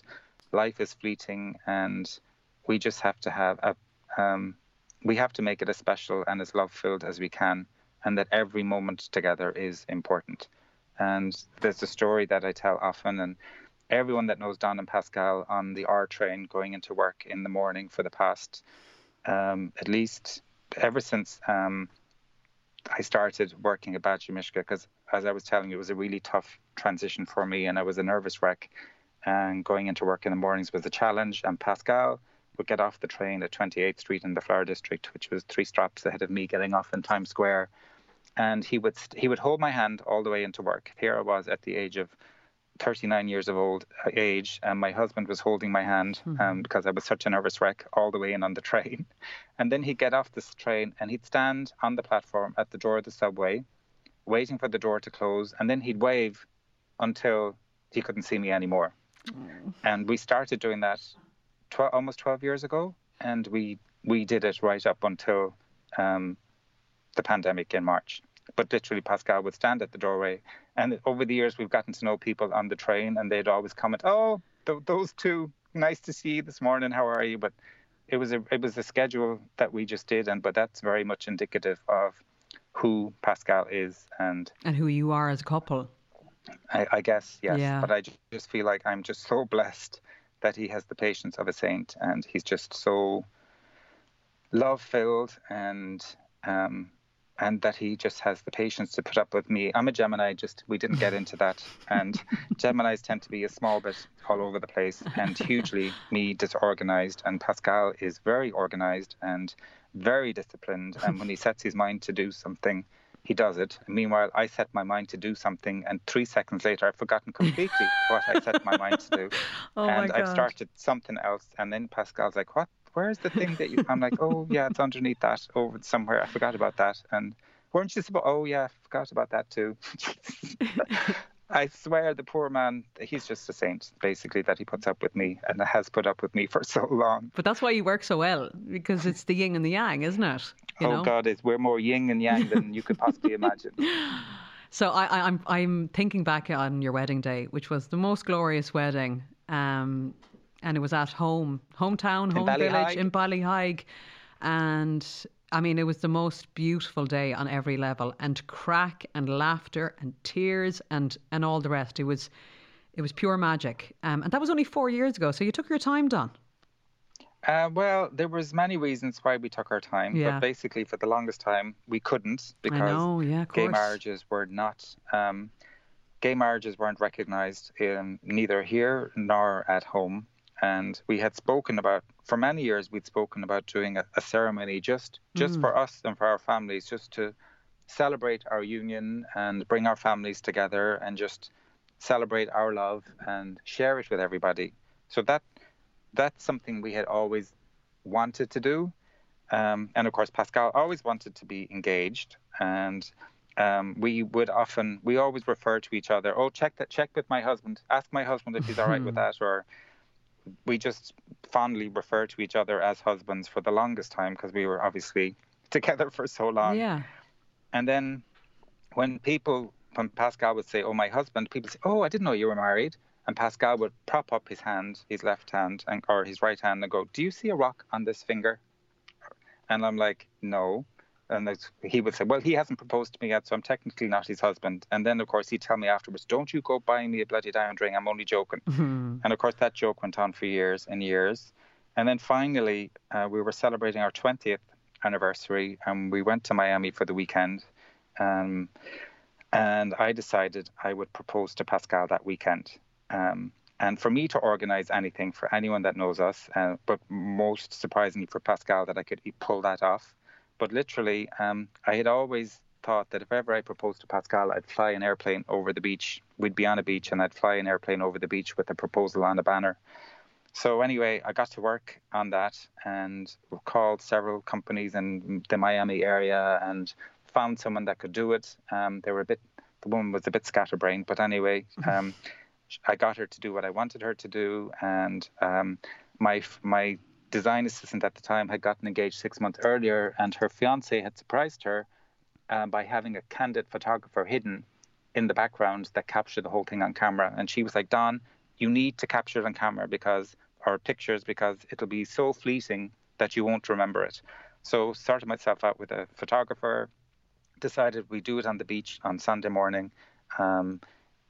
life is fleeting, and we just have to have a um, we have to make it as special and as love filled as we can, and that every moment together is important. And there's a story that I tell often, and everyone that knows Don and Pascal on the R train going into work in the morning for the past, um, at least ever since um, I started working at Badgley Mischka, because as I was telling you, it was a really tough transition for me, and I was a nervous wreck. And going into work in the mornings was a challenge. And Pascal, would get off the train at 28th Street in the Flower District, which was three stops ahead of me getting off in Times Square. And he would he would hold my hand all the way into work. Here I was at the age of 39 years of old uh, age, and my husband was holding my hand mm-hmm. um, because I was such a nervous wreck all the way in on the [LAUGHS] train. And then he'd get off this train and he'd stand on the platform at the door of the subway, waiting for the door to close, and then he'd wave until he couldn't see me anymore. Mm. And we started doing that 12, almost 12 years ago, and we we did it right up until um, the pandemic in March. But literally, Pascal would stand at the doorway, and over the years, we've gotten to know people on the train, and they'd always comment, "Oh, th- those two, nice to see you this morning. How are you?" But it was a it was a schedule that we just did, and but that's very much indicative of who Pascal is and and who you are as a couple. I, I guess yes, yeah. but I just feel like I'm just so blessed that he has the patience of a saint and he's just so love filled and um, and that he just has the patience to put up with me. I'm a Gemini, just we didn't get into that. And [LAUGHS] Geminis tend to be a small bit all over the place and hugely me disorganized. And Pascal is very organized and very disciplined. And when he sets his mind to do something, he does it. meanwhile, I set my mind to do something, and three seconds later, I've forgotten completely [LAUGHS] what I set my mind to do. [LAUGHS] Oh and I've started something else. And then Pascal's like, What? Where's the thing that you. I'm like, Oh, yeah, it's underneath that over somewhere. I forgot about that. And weren't you supposed. Oh, yeah, I forgot about that too. [LAUGHS] I swear the poor man, he's just a saint, basically, that he puts up with me and has put up with me for so long. But that's why you work so well because it's the yin and the yang, isn't it? You oh know? God, it's, we're more yin and yang than you could possibly imagine. [LAUGHS] So I, I, I'm I'm thinking back on your wedding day, which was the most glorious wedding, um, and it was at home, hometown, home village in Ballyheigue, and I mean it was the most beautiful day on every level, and crack and laughter and tears and and all the rest. It was it was pure magic, um, and that was only four years ago. So you took your time, Don. Uh, well, there was many reasons why we took our time, Yeah. but basically for the longest time we couldn't because know, yeah, gay marriages were not um, gay marriages weren't recognised in neither here nor at home. And we had spoken about for many years we'd spoken about doing a, a ceremony just just for us and for our families, just to celebrate our union and bring our families together and just celebrate our love and share it with everybody. So that that's something we had always wanted to do. Um, and of course, Pascal always wanted to be engaged. And um, we would often, we always refer to each other, oh, check that, check with my husband, ask my husband if he's all right with [LAUGHS] that. Or we just fondly refer to each other as husbands for the longest time because we were obviously [LAUGHS] together for so long. yeah. And then when people, when Pascal would say, "Oh, my husband," people say, "Oh, I didn't know you were married." And Pascal would prop up his hand, his left hand, and or his right hand, and go, "Do you see a rock on this finger?" And I'm like, "No." And he would say, "Well, he hasn't proposed to me yet, so I'm technically not his husband." And then, of course, he'd tell me afterwards, "Don't you go buying me a bloody diamond ring? I'm only joking." And of course, that joke went on for years and years. And then finally, uh, we were celebrating our 20th anniversary, and we went to Miami for the weekend. Um, and I decided I would propose to Pascal that weekend. Um, and for me to organize anything for anyone that knows us, uh, but most surprisingly for Pascal, that I could pull that off. But literally, um, I had always thought that if ever I proposed to Pascal, I'd fly an airplane over the beach. We'd be on a beach, and I'd fly an airplane over the beach with a proposal on a banner. So anyway, I got to work on that and called several companies in the Miami area and found someone that could do it. Um, they were a bit, the woman was a bit scatterbrained, but anyway, [LAUGHS] um, I got her to do what I wanted her to do, and um, my my design assistant at the time had gotten engaged six months earlier, and her fiance had surprised her um, by having a candid photographer hidden in the background that captured the whole thing on camera. And she was like, Don, you need to capture it on camera because, or pictures, because it'll be so fleeting that you won't remember it. So started myself out with a photographer, decided we do it on the beach on Sunday morning, um,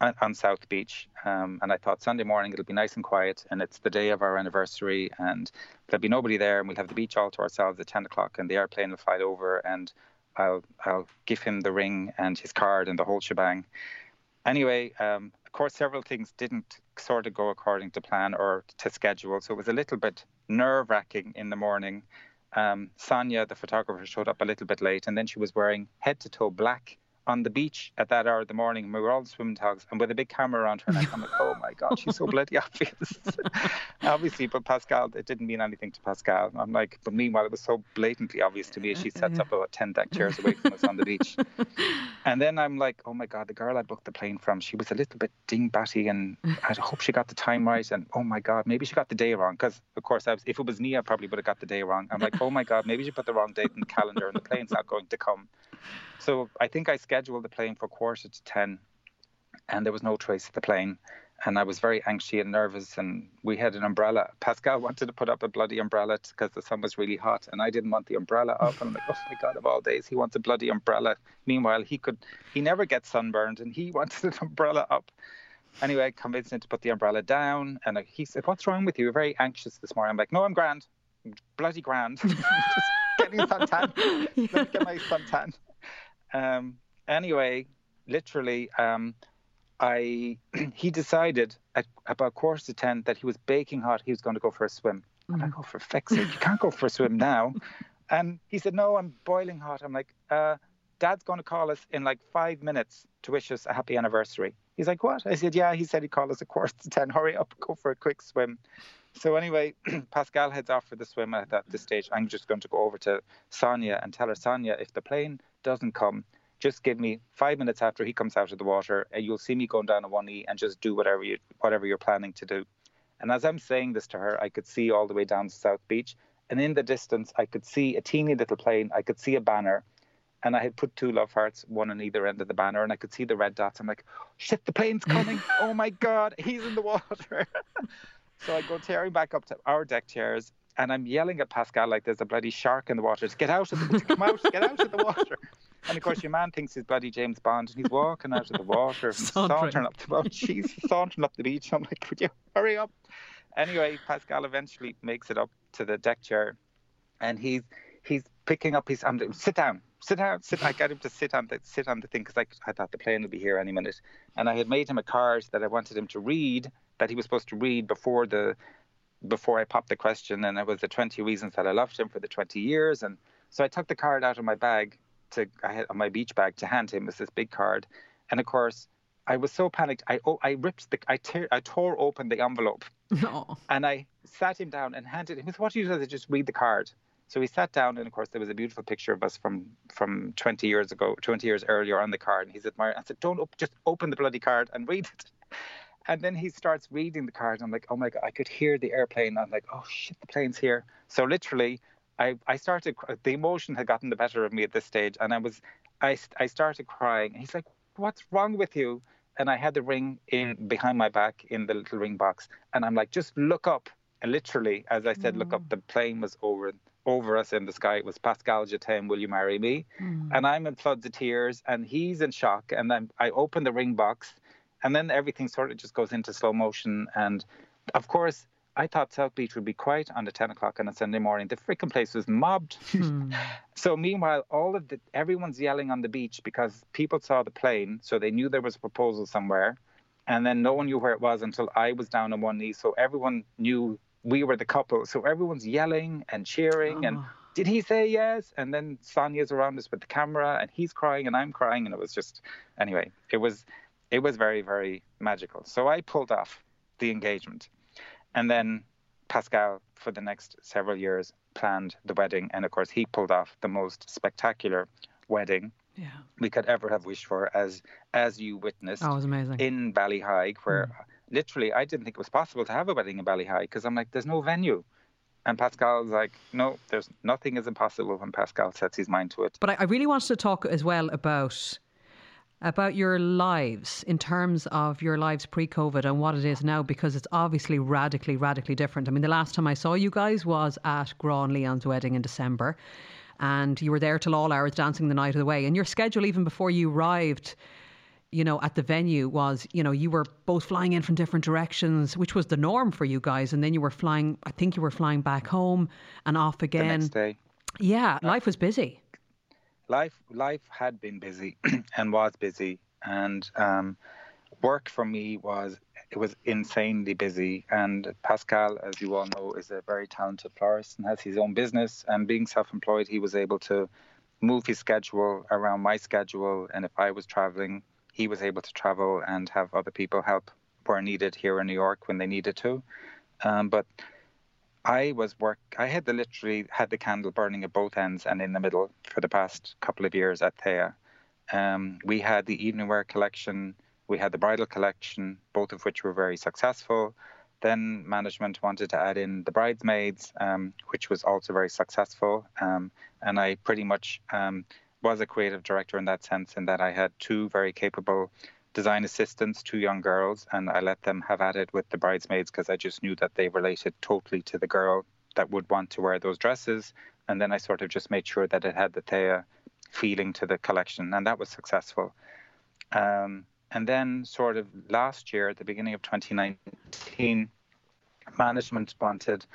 on, South Beach. Um, and I thought Sunday morning it'll be nice and quiet, and it's the day of our anniversary, and there'll be nobody there, and we'll have the beach all to ourselves at 10 o'clock, and the airplane will fly over, and I'll I'll give him the ring and his card and the whole shebang. Anyway, um, of course, several things didn't sort of go according to plan or to schedule, so it was a little bit nerve wracking in the morning. Um, Sonia, the photographer, showed up a little bit late, and then she was wearing head to toe black on the beach at that hour of the morning. and We were all swimming togs and with a big camera around her neck. I'm like, oh my God, she's so [LAUGHS] bloody obvious. [LAUGHS] Obviously, but Pascal, it didn't mean anything to Pascal. I'm like, but meanwhile, it was so blatantly obvious to me as she sets up about 10 deck chairs away from us on the beach. [LAUGHS] And then I'm like, oh my God, the girl I booked the plane from, she was a little bit dingbatty and I hope she got the time right. And oh my God, maybe she got the day wrong. Because, of course, I was, if it was me, I probably would have got the day wrong. I'm like, oh my God, maybe she put the wrong date in the calendar and the plane's not going to come. So I think I scheduled the plane for quarter to 10 and there was no trace of the plane. And I was very anxious and nervous, and we had an umbrella. Pascal [LAUGHS] wanted to put up a bloody umbrella because the sun was really hot, and I didn't want the umbrella up. And I'm like, oh my god, of all days, he wants a bloody umbrella. Meanwhile, he could, he never gets sunburned, and he [LAUGHS] wanted an umbrella up. Anyway, I convinced him to put the umbrella down, and he said, "What's wrong with you? You're very anxious this morning." I'm like, "No, I'm grand, I'm bloody grand. [LAUGHS] Just getting suntan. Let me get my suntan." Um, anyway, literally, um, I [CLEARS THROAT] he decided at about quarter to ten that he was baking hot. He was going to go for a swim. I'm like, oh, for feck's sake, you can't go for a swim [LAUGHS] now. And he said, no, I'm boiling hot. I'm like, uh, Dad's going to call us in like five minutes to wish us a happy anniversary. He's like, what? I said, yeah. He said he'd call us at quarter to ten. Hurry up, go for a quick swim. So anyway, [CLEARS THROAT] Pascal heads off for the swim at, at this stage. I'm just going to go over to Sonia and tell her, Sonia, if the plane doesn't come, just give me five minutes after he comes out of the water, and you'll see me going down on one knee and just do whatever you whatever you're planning to do. And as I'm saying this to her, I could see all the way down to South Beach, and in the distance, I could see a teeny little plane. I could see a banner, and I had put two love hearts, one on either end of the banner, and I could see the red dots. I'm like, shit, the plane's coming! [LAUGHS] oh my god, he's in the water! [LAUGHS] so I go tearing back up to our deck chairs, and I'm yelling at Pascal like there's a bloody shark in the water. Just get out of the come out, get out of the water. And of course, your man thinks he's bloody James Bond, and he's walking out of the water, sauntering. sauntering up the boat. [LAUGHS] Jeez, sauntering up the beach. I'm like, would you hurry up? Anyway, Pascal eventually makes it up to the deck chair, and he's he's picking up his. I'm like, sit down, sit down, sit. I got him to sit on the sit on the thing because I, I thought the plane would be here any minute, and I had made him a card that I wanted him to read that he was supposed to read before the before I popped the question, and it was the 20 reasons that I loved him for the 20 years. And so I took the card out of my bag to I had on my beach bag to hand him. It was this big card, and of course I was so panicked. I oh, I ripped the I, tear, I tore open the envelope, [LAUGHS] no. and I sat him down and handed him. What do you do? I just read the card. So he sat down, and of course there was a beautiful picture of us from from 20 years ago, 20 years earlier on the card. And he's admiring. I said, "Don't op- just open the bloody card and read it." And then he starts reading the card. I'm like, oh my God, I could hear the airplane. I'm like, oh shit, the plane's here. So literally, I, I started, the emotion had gotten the better of me at this stage. And I was, I, I started crying. And he's like, what's wrong with you? And I had the ring in behind my back in the little ring box. And I'm like, just look up. And literally, as I said, mm. look up, mm. the plane was over over us in the sky. It was Pascal Jatin, will you marry me? Mm. And I'm in floods of tears and he's in shock. And then I open the ring box and then everything sort of just goes into slow motion. And of course, I thought South Beach would be quiet on the 10 o'clock on a Sunday morning. The freaking place was mobbed. Hmm. [LAUGHS] so meanwhile, all of the everyone's yelling on the beach because people saw the plane, so they knew there was a proposal somewhere, and then no one knew where it was until I was down on one knee. So everyone knew we were the couple. So everyone's yelling and cheering oh. and. Did he say yes? And then Sonia's around us with the camera, and he's crying, and I'm crying, and it was just, anyway, it was it was very, very magical. So I pulled off the engagement. And then Pascal, for the next several years, planned the wedding. And of course, he pulled off the most spectacular wedding yeah. we could ever have wished for, as as you witnessed oh, was amazing. in Ballyheigue, where mm. literally I didn't think it was possible to have a wedding in Ballyheigue because I'm like, there's no venue. And Pascal's like, no, there's nothing is impossible when Pascal sets his mind to it. But I, I really wanted to talk as well about about your lives in terms of your lives pre COVID and what it is now because it's obviously radically, radically different. I mean, the last time I saw you guys was at Grán Leon's wedding in December and you were there till all hours dancing the night of the way. And your schedule, even before you arrived, you know, at the venue was, you know, you were both flying in from different directions, which was the norm for you guys. And then you were flying, I think you were flying back home and off again. The next day. Yeah, life was busy life life had been busy [CLEARS THROAT] and was busy, and um, work for me was it was insanely busy. And Pascal, as you all know, is a very talented florist and has his own business. And being self-employed, he was able to move his schedule around my schedule. And if I was traveling, he was able to travel and have other people help where needed here in New York when they needed to. Um, but I was work. I had the literally had the candle burning at both ends and in the middle for the past couple of years at Theia. Um, we had the evening wear collection. We had the bridal collection, both of which were very successful. Then management wanted to add in the bridesmaids, um, which was also very successful. Um, and I pretty much um, was a creative director in that sense, in that I had two very capable design assistants, two young girls, and I let them have at it with the bridesmaids because I just knew that they related totally to the girl that would want to wear those dresses. And then I sort of just made sure that it had the Theia feeling to the collection, and that was successful. Um, and then, sort of last year, at the beginning of 2019, management wanted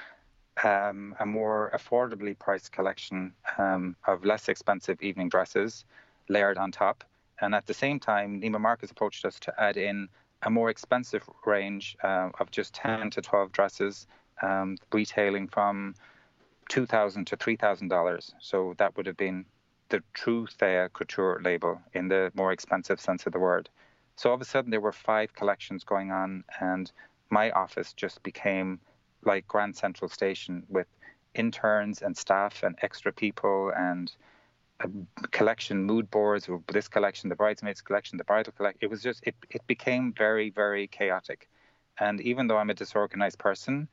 um, a more affordably priced collection um, of less expensive evening dresses layered on top. And at the same time, Neiman Marcus approached us to add in a more expensive range uh, of just 10 to 12 dresses, um, retailing from 2,000 to $3,000. So that would have been the true Theia Couture label in the more expensive sense of the word. So all of a sudden, there were five collections going on, and my office just became like Grand Central Station with interns and staff and extra people and collection mood boards or this collection the bridesmaids collection the bridal collection it was just it, it became very very chaotic. And even though i'm a disorganized person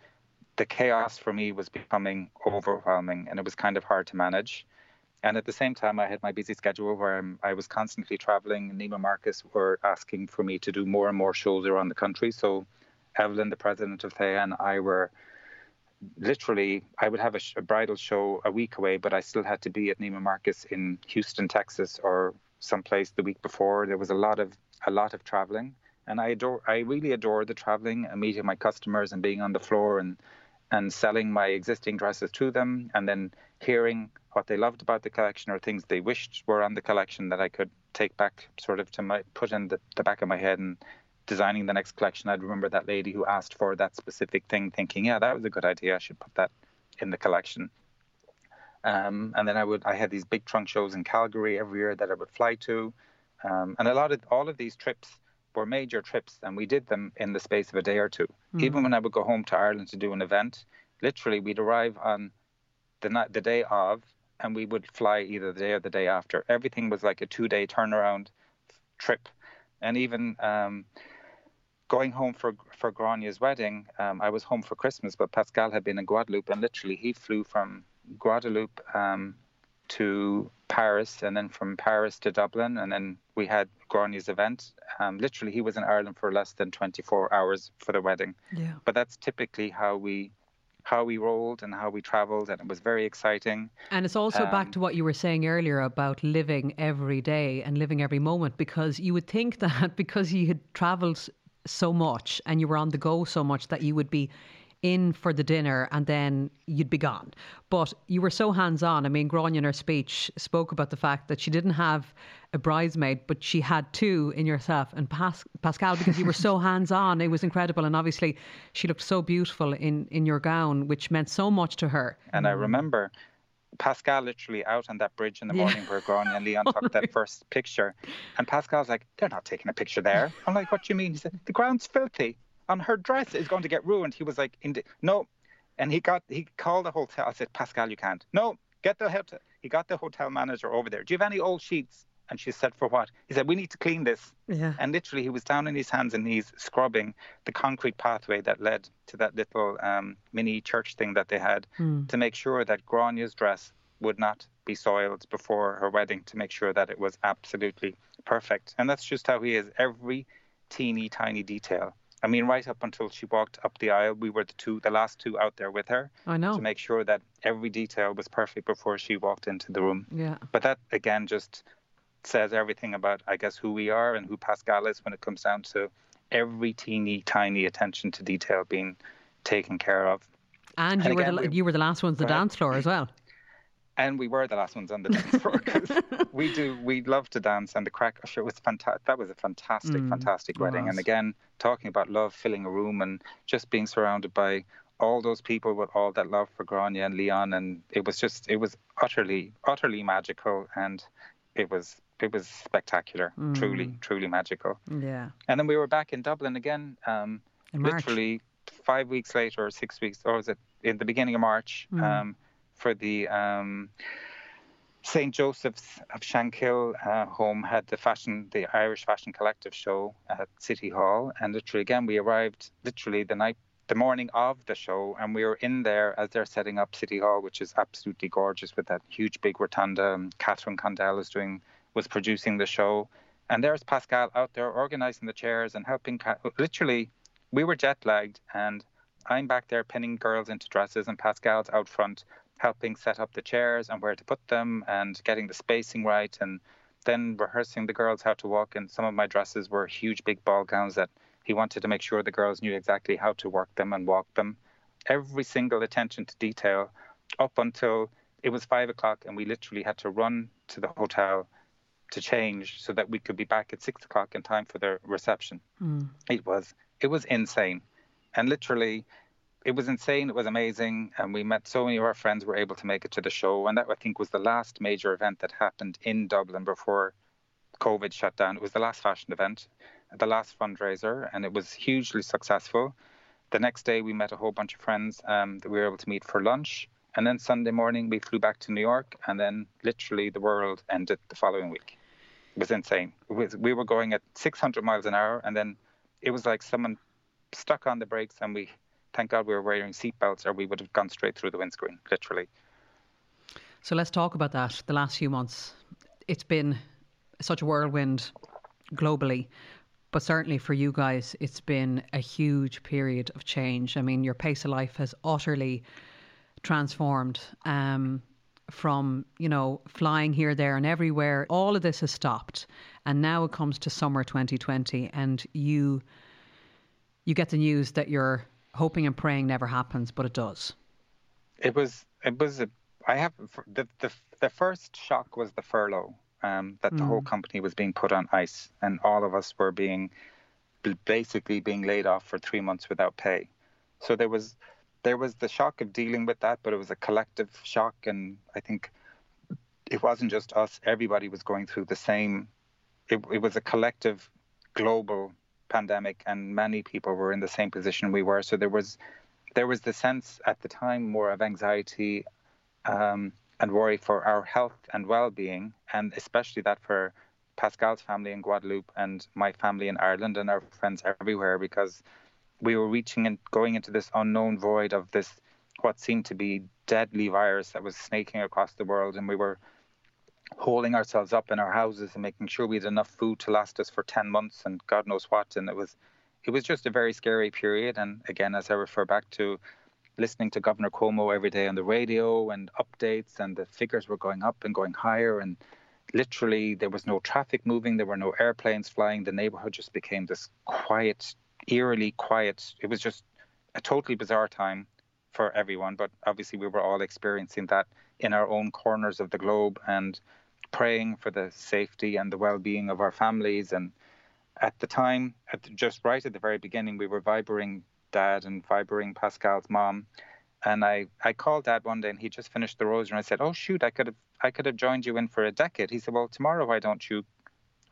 the chaos for me was becoming overwhelming and it was kind of hard to manage. And at the same time i had my busy schedule where I'm, i was constantly traveling neiman marcus were asking for me to do more and more shows around the country. So evelyn the president of Theia and i were literally, I would have a, sh- a, bridal show a week away, but I still had to be at Neiman Marcus in Houston, Texas, or someplace the week before. There was a lot of a lot of traveling, and I adore, I really adore the traveling and meeting my customers and being on the floor and and selling my existing dresses to them, and then hearing what they loved about the collection or things they wished were on the collection that I could take back, sort of to my put in the, the back of my head and designing the next collection, I'd remember that lady who asked for that specific thing, thinking, yeah, that was a good idea. I should put that in the collection. Um, and then I would I had these big trunk shows in Calgary every year that I would fly to, um, and a lot of all of these trips were major trips, and we did them in the space of a day or 2 mm-hmm. Even when I would go home to Ireland to do an event, literally we'd arrive on the night the day of, and we would fly either the day or the day after. Everything was like a two day turnaround trip, and even um, going home for for Grania's wedding, um, I was home for Christmas, but Pascal had been in Guadeloupe, and literally he flew from Guadeloupe um, to Paris, and then from Paris to Dublin, and then we had Grania's event. Um, literally, he was in Ireland for less than 24 hours for the wedding. Yeah. But that's typically how we how we rolled and how we traveled, and it was very exciting. And it's also um, back to what you were saying earlier about living every day and living every moment, because you would think [LAUGHS] that because you had traveled so much and you were on the go so much that you would be in for the dinner and then you'd be gone. But you were so hands on. I mean, Grania in her speech spoke about the fact that she didn't have a bridesmaid, but she had two in yourself and Pas- Pascal because you were so [LAUGHS] hands on. It was incredible. And obviously, she looked so beautiful in, in your gown, which meant so much to her. And I remember Pascal literally out on that bridge in the morning yeah. where Grania and Leon took that [LAUGHS] first picture. And Pascal's like, they're not taking a picture there. I'm like, what do you mean? He said, the ground's filthy. and her dress is going to get ruined. He was like, no. And he got, he called the hotel. I said, Pascal, you can't. No, get the hotel. He got the hotel manager over there. Do you have any old sheets? And she said, For what? He said, We need to clean this. Yeah. And literally, he was down on his hands and knees scrubbing the concrete pathway that led to that little um, mini church thing that they had mm. to make sure that Grania's dress would not be soiled before her wedding to make sure that it was absolutely perfect. And that's just how he is. Every teeny tiny detail. I mean, right up until she walked up the aisle, we were the two, the last two out there with her. I know. To make sure that every detail was perfect before she walked into the room. Yeah. But that, again, just says everything about, I guess, who we are and who Pascal is when it comes down to every teeny tiny attention to detail being taken care of. And, and you again, were the we, you were the last ones on the dance floor as well. [LAUGHS] And we were the last ones on the [LAUGHS] dance floor because we do we love to dance and the crack sure was fantastic. That was a fantastic, mm, fantastic wedding. And again, talking about love filling a room and just being surrounded by all those people with all that love for Grania and Leon, and it was just it was utterly, utterly magical, and it was it was spectacular, mm. truly, truly magical. Yeah. And then we were back in Dublin again, um, literally five weeks later, or six weeks, or was it in the beginning of March, mm. um, for the um, St. Joseph's of Shankill uh, home had the fashion, the Irish Fashion Collective show at City Hall, and literally again we arrived literally the night the morning of the show, and we were in there as they're setting up City Hall, which is absolutely gorgeous with that huge big rotunda. And Catherine Condell is doing was producing the show, and there's Pascal out there organizing the chairs and helping. Literally, we were jet lagged, and I'm back there pinning girls into dresses, and Pascal's out front helping set up the chairs and where to put them, and getting the spacing right, and then rehearsing the girls how to walk. And some of my dresses were huge, big ball gowns that he wanted to make sure the girls knew exactly how to work them and walk them. Every single attention to detail up until it was five o'clock and we literally had to run to the hotel to change so that we could be back at six o'clock in time for the reception. Mm. It was it was insane, and literally, it was insane. It was amazing, and we met so many of our friends were able to make it to the show, and that I think was the last major event that happened in Dublin before COVID shut down. It was the last fashion event, the last fundraiser, and it was hugely successful. The next day, we met a whole bunch of friends um, that we were able to meet for lunch. And then Sunday morning, we flew back to New York, and then literally the world ended the following week. Was insane. Was, we were going at 600 miles an hour, and then it was like someone stuck on the brakes, and we, thank God, we were wearing seatbelts, or we would have gone straight through the windscreen, literally. So let's talk about that. The last few months, it's been such a whirlwind globally. But certainly for you guys, it's been a huge period of change. I mean, your pace of life has utterly transformed um, from, you know, flying here, there, and everywhere. All of this has stopped. And now it comes to summer 2020, and you you get the news that you're hoping and praying never happens, but it does. It was, it was, a, I have, the, the, the first shock was the furlough um, that the whole company was being put on ice, and all of us were being basically being laid off for three months without pay. So there was there was the shock of dealing with that, but it was a collective shock, and I think it wasn't just us. Everybody was going through the same. It, it was a collective, global pandemic, and many people were in the same position we were. So there was there was the sense at the time more of anxiety. Um, and worry for our health and well-being, and especially that for Pascal's family in Guadeloupe and my family in Ireland and our friends everywhere, because we were reaching and going into this unknown void of this what seemed to be deadly virus that was snaking across the world, and we were holding ourselves up in our houses and making sure we had enough food to last us for 10 months and God knows what. And it was, it was just a very scary period. And again, as I refer back to listening to Governor Cuomo every day on the radio and updates, and the figures were going up and going higher. And literally, there was no traffic moving, there were no airplanes flying. The neighborhood just became this quiet, eerily quiet. It was just a totally bizarre time for everyone. But obviously, we were all experiencing that in our own corners of the globe and praying for the safety and the well being of our families. And at the time, at the, just right at the very beginning, we were vibering dad and vibering Pascal's mom. And I, I called dad one day and he just finished the rosary and I said, Oh shoot, I could have I could have joined you in for a decade. He said, Well tomorrow why don't you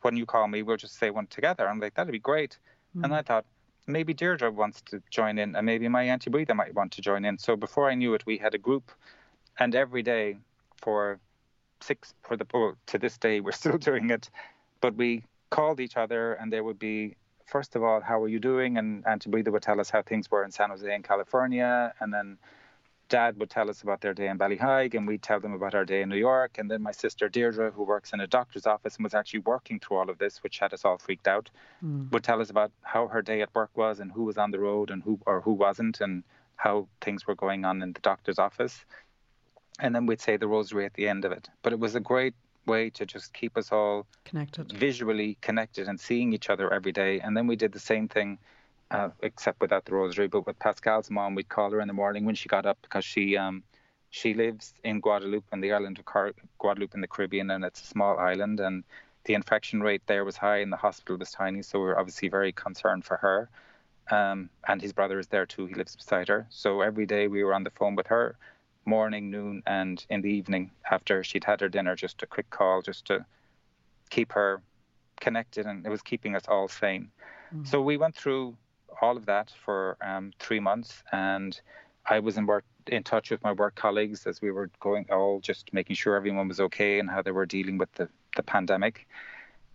when you call me, we'll just say one together. I'm like, That'd be great. Mm. And I thought, maybe Deirdre wants to join in and maybe my Auntie Breather might want to join in. So before I knew it, we had a group and every day for six for the well, to this day [LAUGHS] we're still doing it. But we called each other and there would be first of all, how are you doing? And Auntie Breather would tell us how things were in San Jose in California. And then Dad would tell us about their day in Ballyheigue, and we'd tell them about our day in New York. And then my sister Deirdre, who works in a doctor's office and was actually working through all of this, which had us all freaked out, mm. would tell us about how her day at work was and who was on the road and who or who wasn't, and how things were going on in the doctor's office. And then we'd say the rosary at the end of it. But it was a great way to just keep us all connected, visually connected, and seeing each other every day. And then we did the same thing, uh, except without the rosary. But with Pascal's mom, we'd call her in the morning when she got up because she um, she lives in Guadeloupe, in the island of Car- Guadeloupe in the Caribbean, and it's a small island, and the infection rate there was high, and the hospital was tiny. So we were obviously very concerned for her. Um, and his brother is there too. He lives beside her. So every day we were on the phone with her morning, noon, and in the evening after she'd had her dinner, just a quick call just to keep her connected, and it was keeping us all sane. Mm-hmm. So we went through all of that for um, three months, and I was in work in touch with my work colleagues as we were going all just making sure everyone was okay and how they were dealing with the, the pandemic.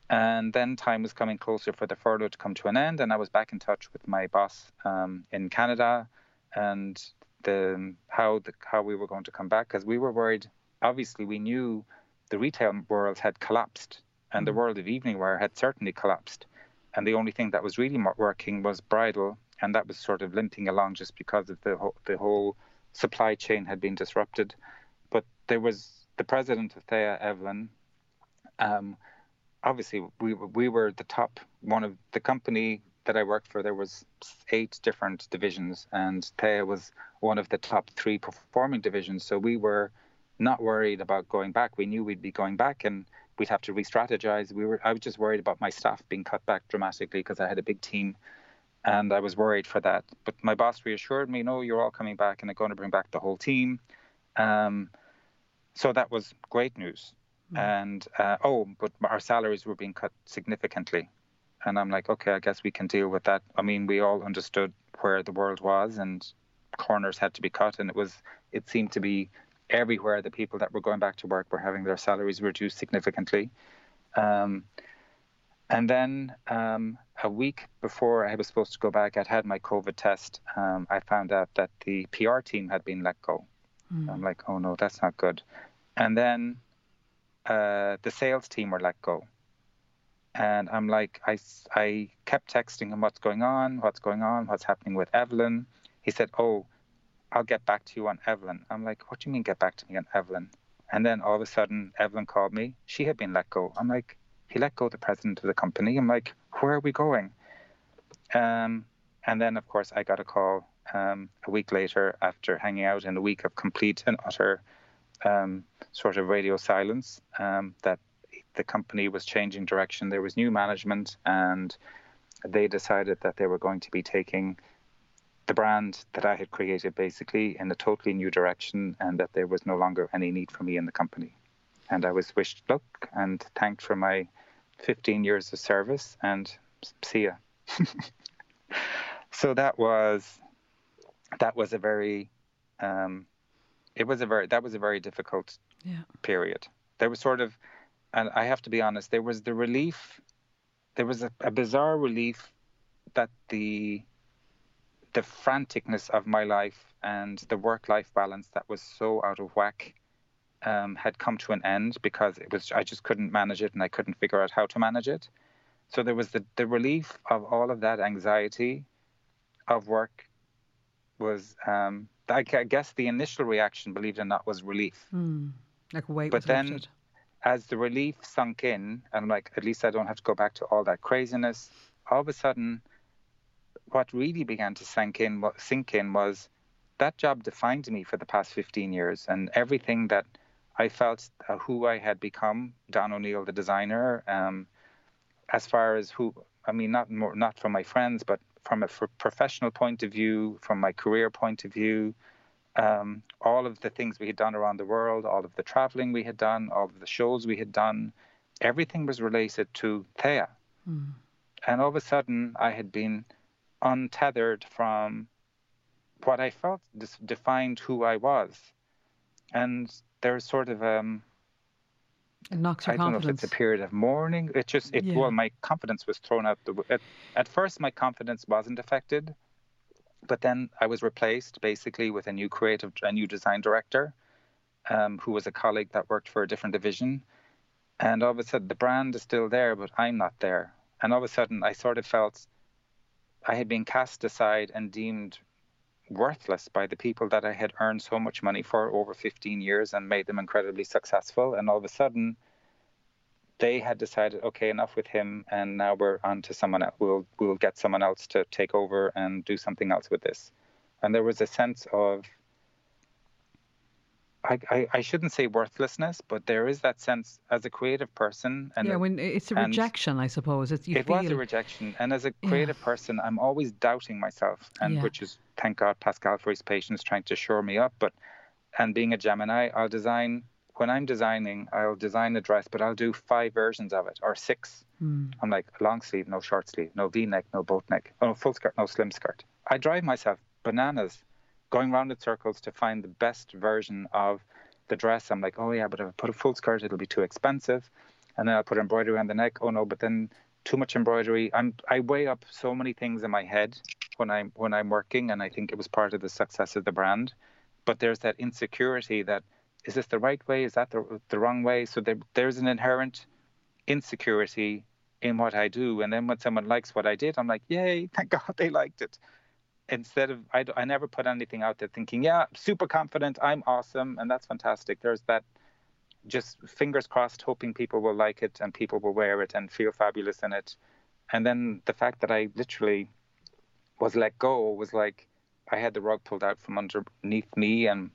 And then time was coming closer for the furlough to come to an end, and I was back in touch with my boss um, in Canada, and the how the how we were going to come back because we were worried. Obviously, we knew the retail world had collapsed and the mm. world of evening wear had certainly collapsed, and the only thing that was really working was bridal, and that was sort of limping along just because of the whole, the whole supply chain had been disrupted. But there was the president of Theia Evelyn. Um, obviously, we we were the top one of the company that I worked for, there was eight different divisions, and Theia was one of the top three performing divisions. So we were not worried about going back. We knew we'd be going back, and we'd have to re-strategize. We were I was just worried about my staff being cut back dramatically because I had a big team, and I was worried for that. But my boss reassured me, no, you're all coming back, and they're going to bring back the whole team. Um, so that was great news. Mm. And uh, oh, but our salaries were being cut significantly. And I'm like, okay, I guess we can deal with that. I mean, we all understood where the world was, and corners had to be cut, and it was it seemed to be everywhere the people that were going back to work were having their salaries reduced significantly. Um, and then um, a week before I was supposed to go back, I'd had my COVID test. Um, I found out that the PR team had been let go. Mm. I'm like, oh no, that's not good. And then uh, the sales team were let go. And I'm like, I, I kept texting him what's going on, what's going on, what's happening with Evelyn. He said, oh, I'll get back to you on Evelyn. I'm like, what do you mean get back to me on Evelyn? And then all of a sudden, Evelyn called me. She had been let go. I'm like, he let go the president of the company. I'm like, where are we going? Um, and then, of course, I got a call um, a week later after hanging out in a week of complete and utter um, sort of radio silence um, that the company was changing direction. There was new management, and they decided that they were going to be taking the brand that I had created basically in a totally new direction, and that there was no longer any need for me in the company. And I was wished luck and thanked for my 15 years of service, and see ya. [LAUGHS] so that was that was a very um, it was a very that was a very difficult yeah. period. There was sort of, and I have to be honest, there was the relief, there was a, a bizarre relief that the the franticness of my life and the work life balance that was so out of whack um, had come to an end because it was I just couldn't manage it and I couldn't figure out how to manage it. So there was the, the relief of all of that anxiety of work was um, I guess the initial reaction, believe it or not, was relief. Mm, like weight but then, lifted. as the relief sunk in, and like at least I don't have to go back to all that craziness. All of a sudden, what really began to sink in, what sink in, was that job defined me for the past 15 years, and everything that I felt uh, who I had become, Don O'Neill, the designer. Um, as far as who, I mean, not more, not from my friends, but from a professional point of view, from my career point of view, um, all of the things we had done around the world, all of the traveling we had done, all of the shows we had done, everything was related to Theia. Mm. And all of a sudden, I had been untethered from what I felt defined who I was. And there's sort of um, it knocks your I don't know if it's a period of mourning. It just it yeah. well, my confidence was thrown out the. At, at first, my confidence wasn't affected, but then I was replaced basically with a new creative, a new design director, um, who was a colleague that worked for a different division, and all of a sudden the brand is still there, but I'm not there, and all of a sudden I sort of felt I had been cast aside and deemed worthless by the people that I had earned so much money for over 15 years and made them incredibly successful. And all of a sudden, they had decided, okay, enough with him, and now we're on to someone else. We'll we'll get someone else to take over and do something else with this. And there was a sense of I, I, I, shouldn't say worthlessness, but there is that sense as a creative person. And yeah, when it's a rejection, I suppose. It's, it feel... was a rejection, and as a creative yeah. person, I'm always doubting myself, and yeah. which is thank God Pascal for his patience, trying to shore me up. But and being a Gemini, I'll design when I'm designing, I'll design a dress, but I'll do five versions of it or six. Mm. I'm like long sleeve, no short sleeve, no V-neck, no boat neck, oh, no full skirt, no slim skirt. I drive myself bananas going around in circles to find the best version of the dress. I'm like, oh yeah, but if I put a full skirt, it'll be too expensive. And then I'll put embroidery on the neck. Oh no, but then too much embroidery. I'm I weigh up so many things in my head when I'm when I'm working, and I think it was part of the success of the brand. But there's that insecurity that is this the right way? Is that the the wrong way? So there, there's an inherent insecurity in what I do. And then when someone likes what I did, I'm like, yay, [LAUGHS] thank God they liked it instead of I, I never put anything out there thinking yeah super confident i'm awesome and that's fantastic. There's that just fingers crossed hoping people will like it and people will wear it and feel fabulous in it. And then the fact that i literally was let go was like i had the rug pulled out from underneath me and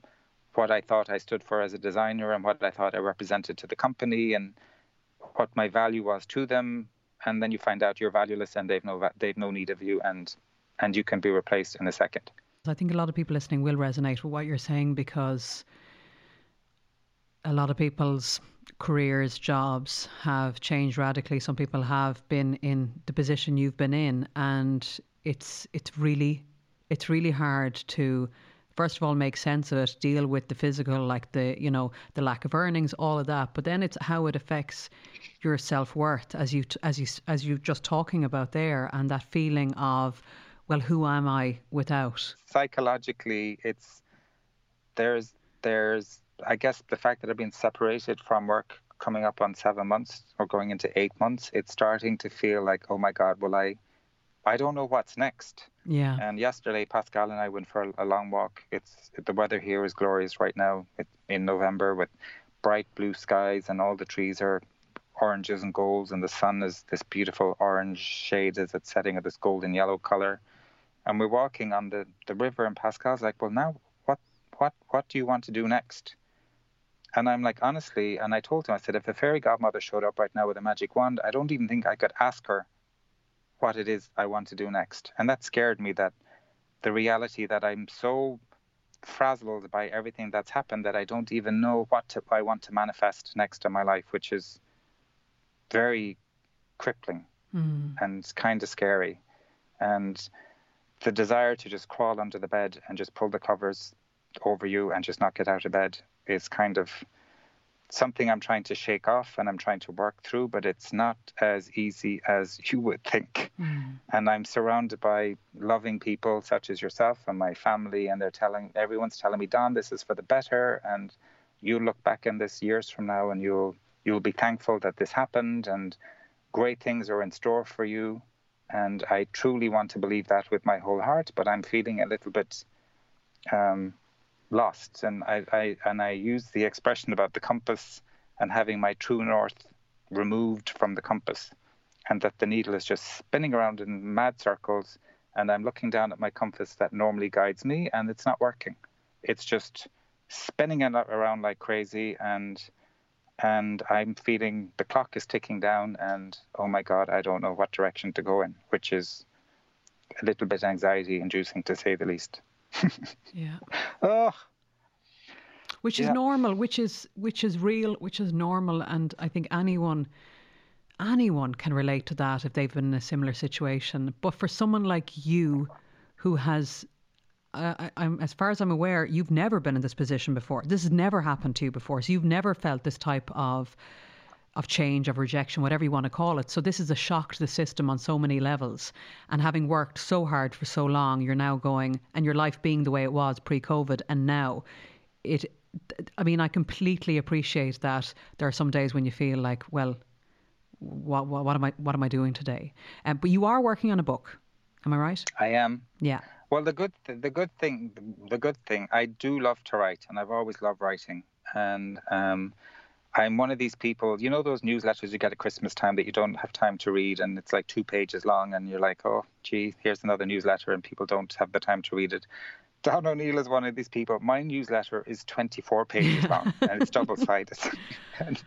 what i thought i stood for as a designer and what i thought i represented to the company and what my value was to them, and then you find out you're valueless and they've no they've no need of you, and and you can be replaced in a second. I think a lot of people listening will resonate with what you're saying because a lot of people's careers, jobs have changed radically. Some people have been in the position you've been in, and it's it's really it's really hard to first of all make sense of it, deal with the physical, like the you know the lack of earnings, all of that. But then it's how it affects your self worth, as you as you as you just talking about there, and that feeling of, well, who am I without? Psychologically, it's there's there's I guess the fact that I've been separated from work coming up on seven months or going into eight months, it's starting to feel like, oh my God, will I I don't know what's next. Yeah. And yesterday, Pascal and I went for a long walk. It's the weather here is glorious right now in November with bright blue skies and all the trees are oranges and golds and the sun is this beautiful orange shade as it's setting at this golden yellow color. And we're walking on the, the river and Pascal's like, well, now what what what do you want to do next? And I'm like, honestly, and I told him, I said, if a fairy godmother showed up right now with a magic wand, I don't even think I could ask her what it is I want to do next. And that scared me that the reality that I'm so frazzled by everything that's happened that I don't even know what to, I want to manifest next in my life, which is very crippling mm. and kind of scary. And the desire to just crawl under the bed and just pull the covers over you and just not get out of bed is kind of something I'm trying to shake off and I'm trying to work through, but it's not as easy as you would think. Mm. And I'm surrounded by loving people such as yourself and my family, and they're telling everyone's telling me, Don, this is for the better, and you look back in this years from now and you'll you'll be thankful that this happened and great things are in store for you. And I truly want to believe that with my whole heart, but I'm feeling a little bit um, lost. And I, I and I use the expression about the compass and having my true north removed from the compass, and that the needle is just spinning around in mad circles. And I'm looking down at my compass that normally guides me, and it's not working. It's just spinning around like crazy, and and I'm feeling the clock is ticking down, and oh my God, I don't know what direction to go in, which is a little bit anxiety inducing to say the least. [LAUGHS] yeah. Oh. Which is yeah. normal, which is which is real, which is normal, and I think anyone anyone can relate to that if they've been in a similar situation. But for someone like you, who has I, am as far as I'm aware, you've never been in this position before. This has never happened to you before. So you've never felt this type of of change, of rejection, whatever you want to call it. So this is a shock to the system on so many levels. And having worked so hard for so long, you're now going, and your life being the way it was pre-COVID, and now it. I mean, I completely appreciate that. There are some days when you feel like, well, what, what, what am I what am I doing today? Um, but you are working on a book. Am I right? I am. Yeah. Well, the good th- the good thing the good thing I do love to write, and I've always loved writing, and um, I'm one of these people, you know, those newsletters you get at Christmas time that you don't have time to read, and it's like two pages long, and you're like, oh, gee, here's another newsletter, and people don't have the time to read it. Don O'Neill is one of these people. My newsletter is 24 pages long, [LAUGHS] and it's double sided. [LAUGHS] and,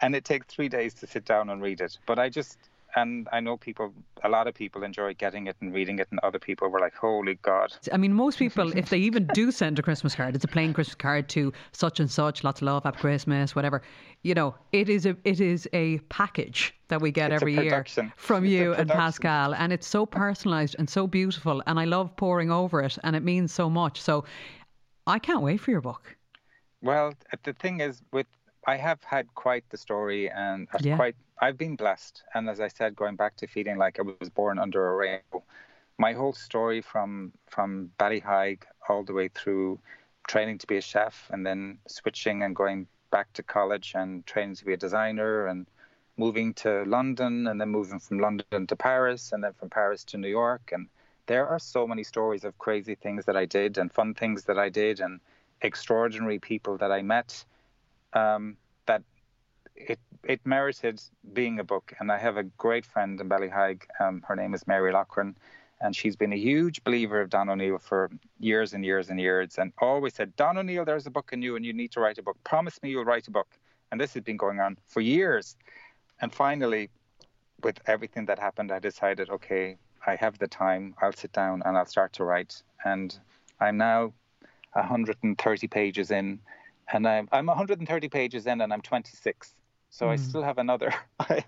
and it takes three days to sit down and read it. But I just, and I know people, a lot of people enjoy getting it and reading it, and other people were like, "Holy God!" I mean, most people, if they even do send a Christmas card, it's a plain Christmas card to such and such, lots of love, happy Christmas, whatever. You know, it is a it is a package that we get it's every year from it's you and Pascal, and it's so personalised and so beautiful, and I love poring over it, and it means so much. So, I can't wait for your book. Well, the thing is, with I have had quite the story, and yeah. quite I've been blessed. And as I said, going back to feeling like I was born under a rainbow, my whole story from from Ballyheigue all the way through training to be a chef, and then switching and going back to college and training to be a designer, and moving to London, and then moving from London to Paris, and then from Paris to New York, and there are so many stories of crazy things that I did and fun things that I did and extraordinary people that I met um, that it it merited being a book. And I have a great friend in Ballyheigue. Um, her name is Mary Lochran, and she's been a huge believer of Don O'Neill for years and years and years, and always said, "Don O'Neill, there's a book in you, and you need to write a book. Promise me you'll write a book." And this has been going on for years. and finally, with everything that happened, I decided, okay, I have the time. I'll sit down and I'll start to write. And I'm now 130 pages in, and I'm I'm 130 pages in, and I'm 26. So mm. I hmm. still have another. [LAUGHS] I,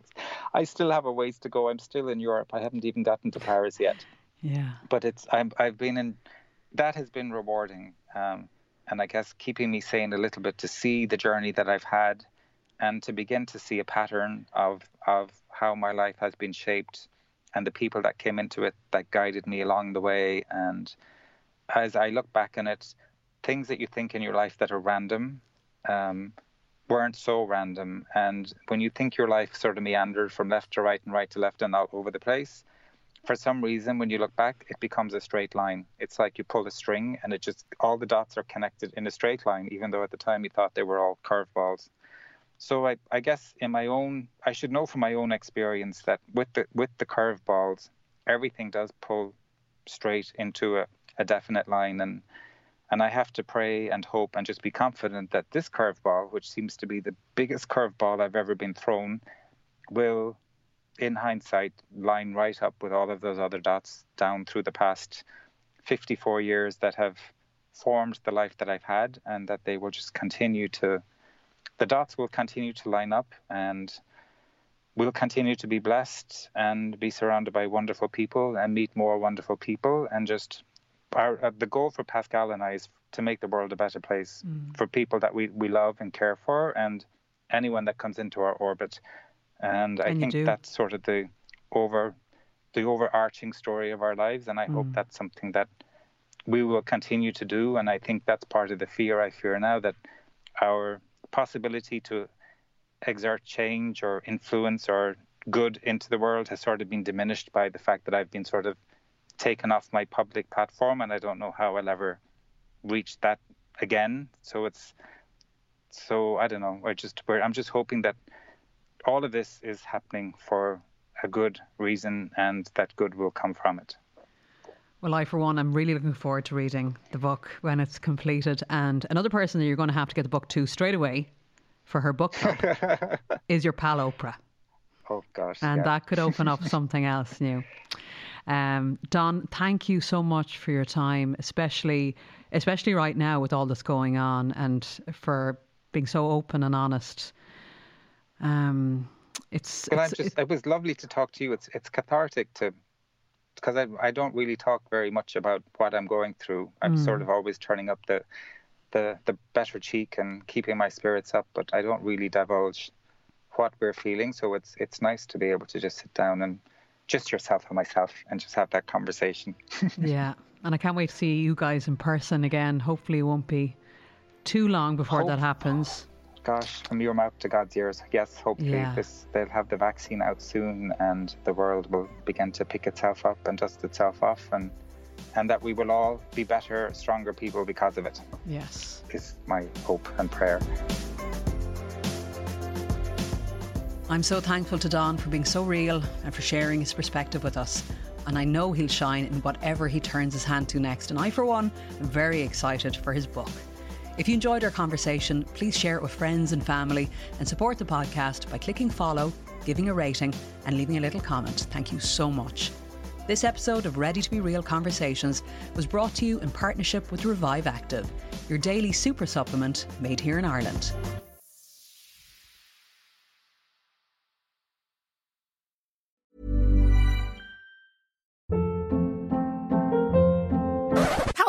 I still have a ways to go. I'm still in Europe. I haven't even gotten to Paris yet. Yeah. But it's I'm I've been in. That has been rewarding, um, and I guess keeping me sane a little bit to see the journey that I've had, and to begin to see a pattern of of how my life has been shaped, and the people that came into it that guided me along the way. And as I look back on it, things that you think in your life that are random. Um, weren't so random. And when you think your life sort of meandered from left to right and right to left and all over the place, for some reason, when you look back, it becomes a straight line. It's like you pull a string and it just, all the dots are connected in a straight line, even though at the time you thought they were all curveballs. So I, I guess in my own, I should know from my own experience that with the with the curveballs, everything does pull straight into a, a definite line. And and I have to pray and hope and just be confident that this curveball, which seems to be the biggest curveball I've ever been thrown, will, in hindsight, line right up with all of those other dots down through the past 54 years that have formed the life that I've had, and that they will just continue to, the dots will continue to line up, and we'll continue to be blessed and be surrounded by wonderful people and meet more wonderful people and just our uh, the goal for Pascal and I is to make the world a better place mm. for people that we, we love and care for and anyone that comes into our orbit. And, and I think that's sort of the over the overarching story of our lives and I mm. hope that's something that we will continue to do and I think that's part of the fear I fear now that our possibility to exert change or influence or good into the world has sort of been diminished by the fact that I've been sort of taken off my public platform, and I don't know how I'll ever reach that again. So it's so I don't know. I just I'm just hoping that all of this is happening for a good reason, and that good will come from it. Well, I, for one, I'm really looking forward to reading the book when it's completed. And another person that you're going to have to get the book to straight away for her book club [LAUGHS] is your pal Oprah. Oh, gosh. And yeah. that could open up something else new. [LAUGHS] Um, Don, thank you so much for your time, especially especially right now with all this going on, and for being so open and honest. Um, it's, well, it's, I'm just, it was lovely to talk to you. It's it's cathartic to because I I don't really talk very much about what I'm going through. I'm mm. sort of always turning up the the the better cheek and keeping my spirits up, but I don't really divulge what we're feeling. So it's it's nice to be able to just sit down and just yourself and myself and just have that conversation. [LAUGHS] yeah. And I can't wait to see you guys in person again. Hopefully, it won't be too long before Hope. that happens. Gosh, from your mouth to God's ears. Yes, hopefully yeah. this they'll have the vaccine out soon, and the world will begin to pick itself up and dust itself off, and and that we will all be better, stronger people because of it. Yes, is my hope and prayer. I'm so thankful to Don for being so real and for sharing his perspective with us. And I know he'll shine in whatever he turns his hand to next. And I, for one, am very excited for his book. If you enjoyed our conversation, please share it with friends and family and support the podcast by clicking follow, giving a rating, and leaving a little comment. Thank you so much. This episode of Ready to Be Real Conversations was brought to you in partnership with Revive Active, your daily super supplement made here in Ireland.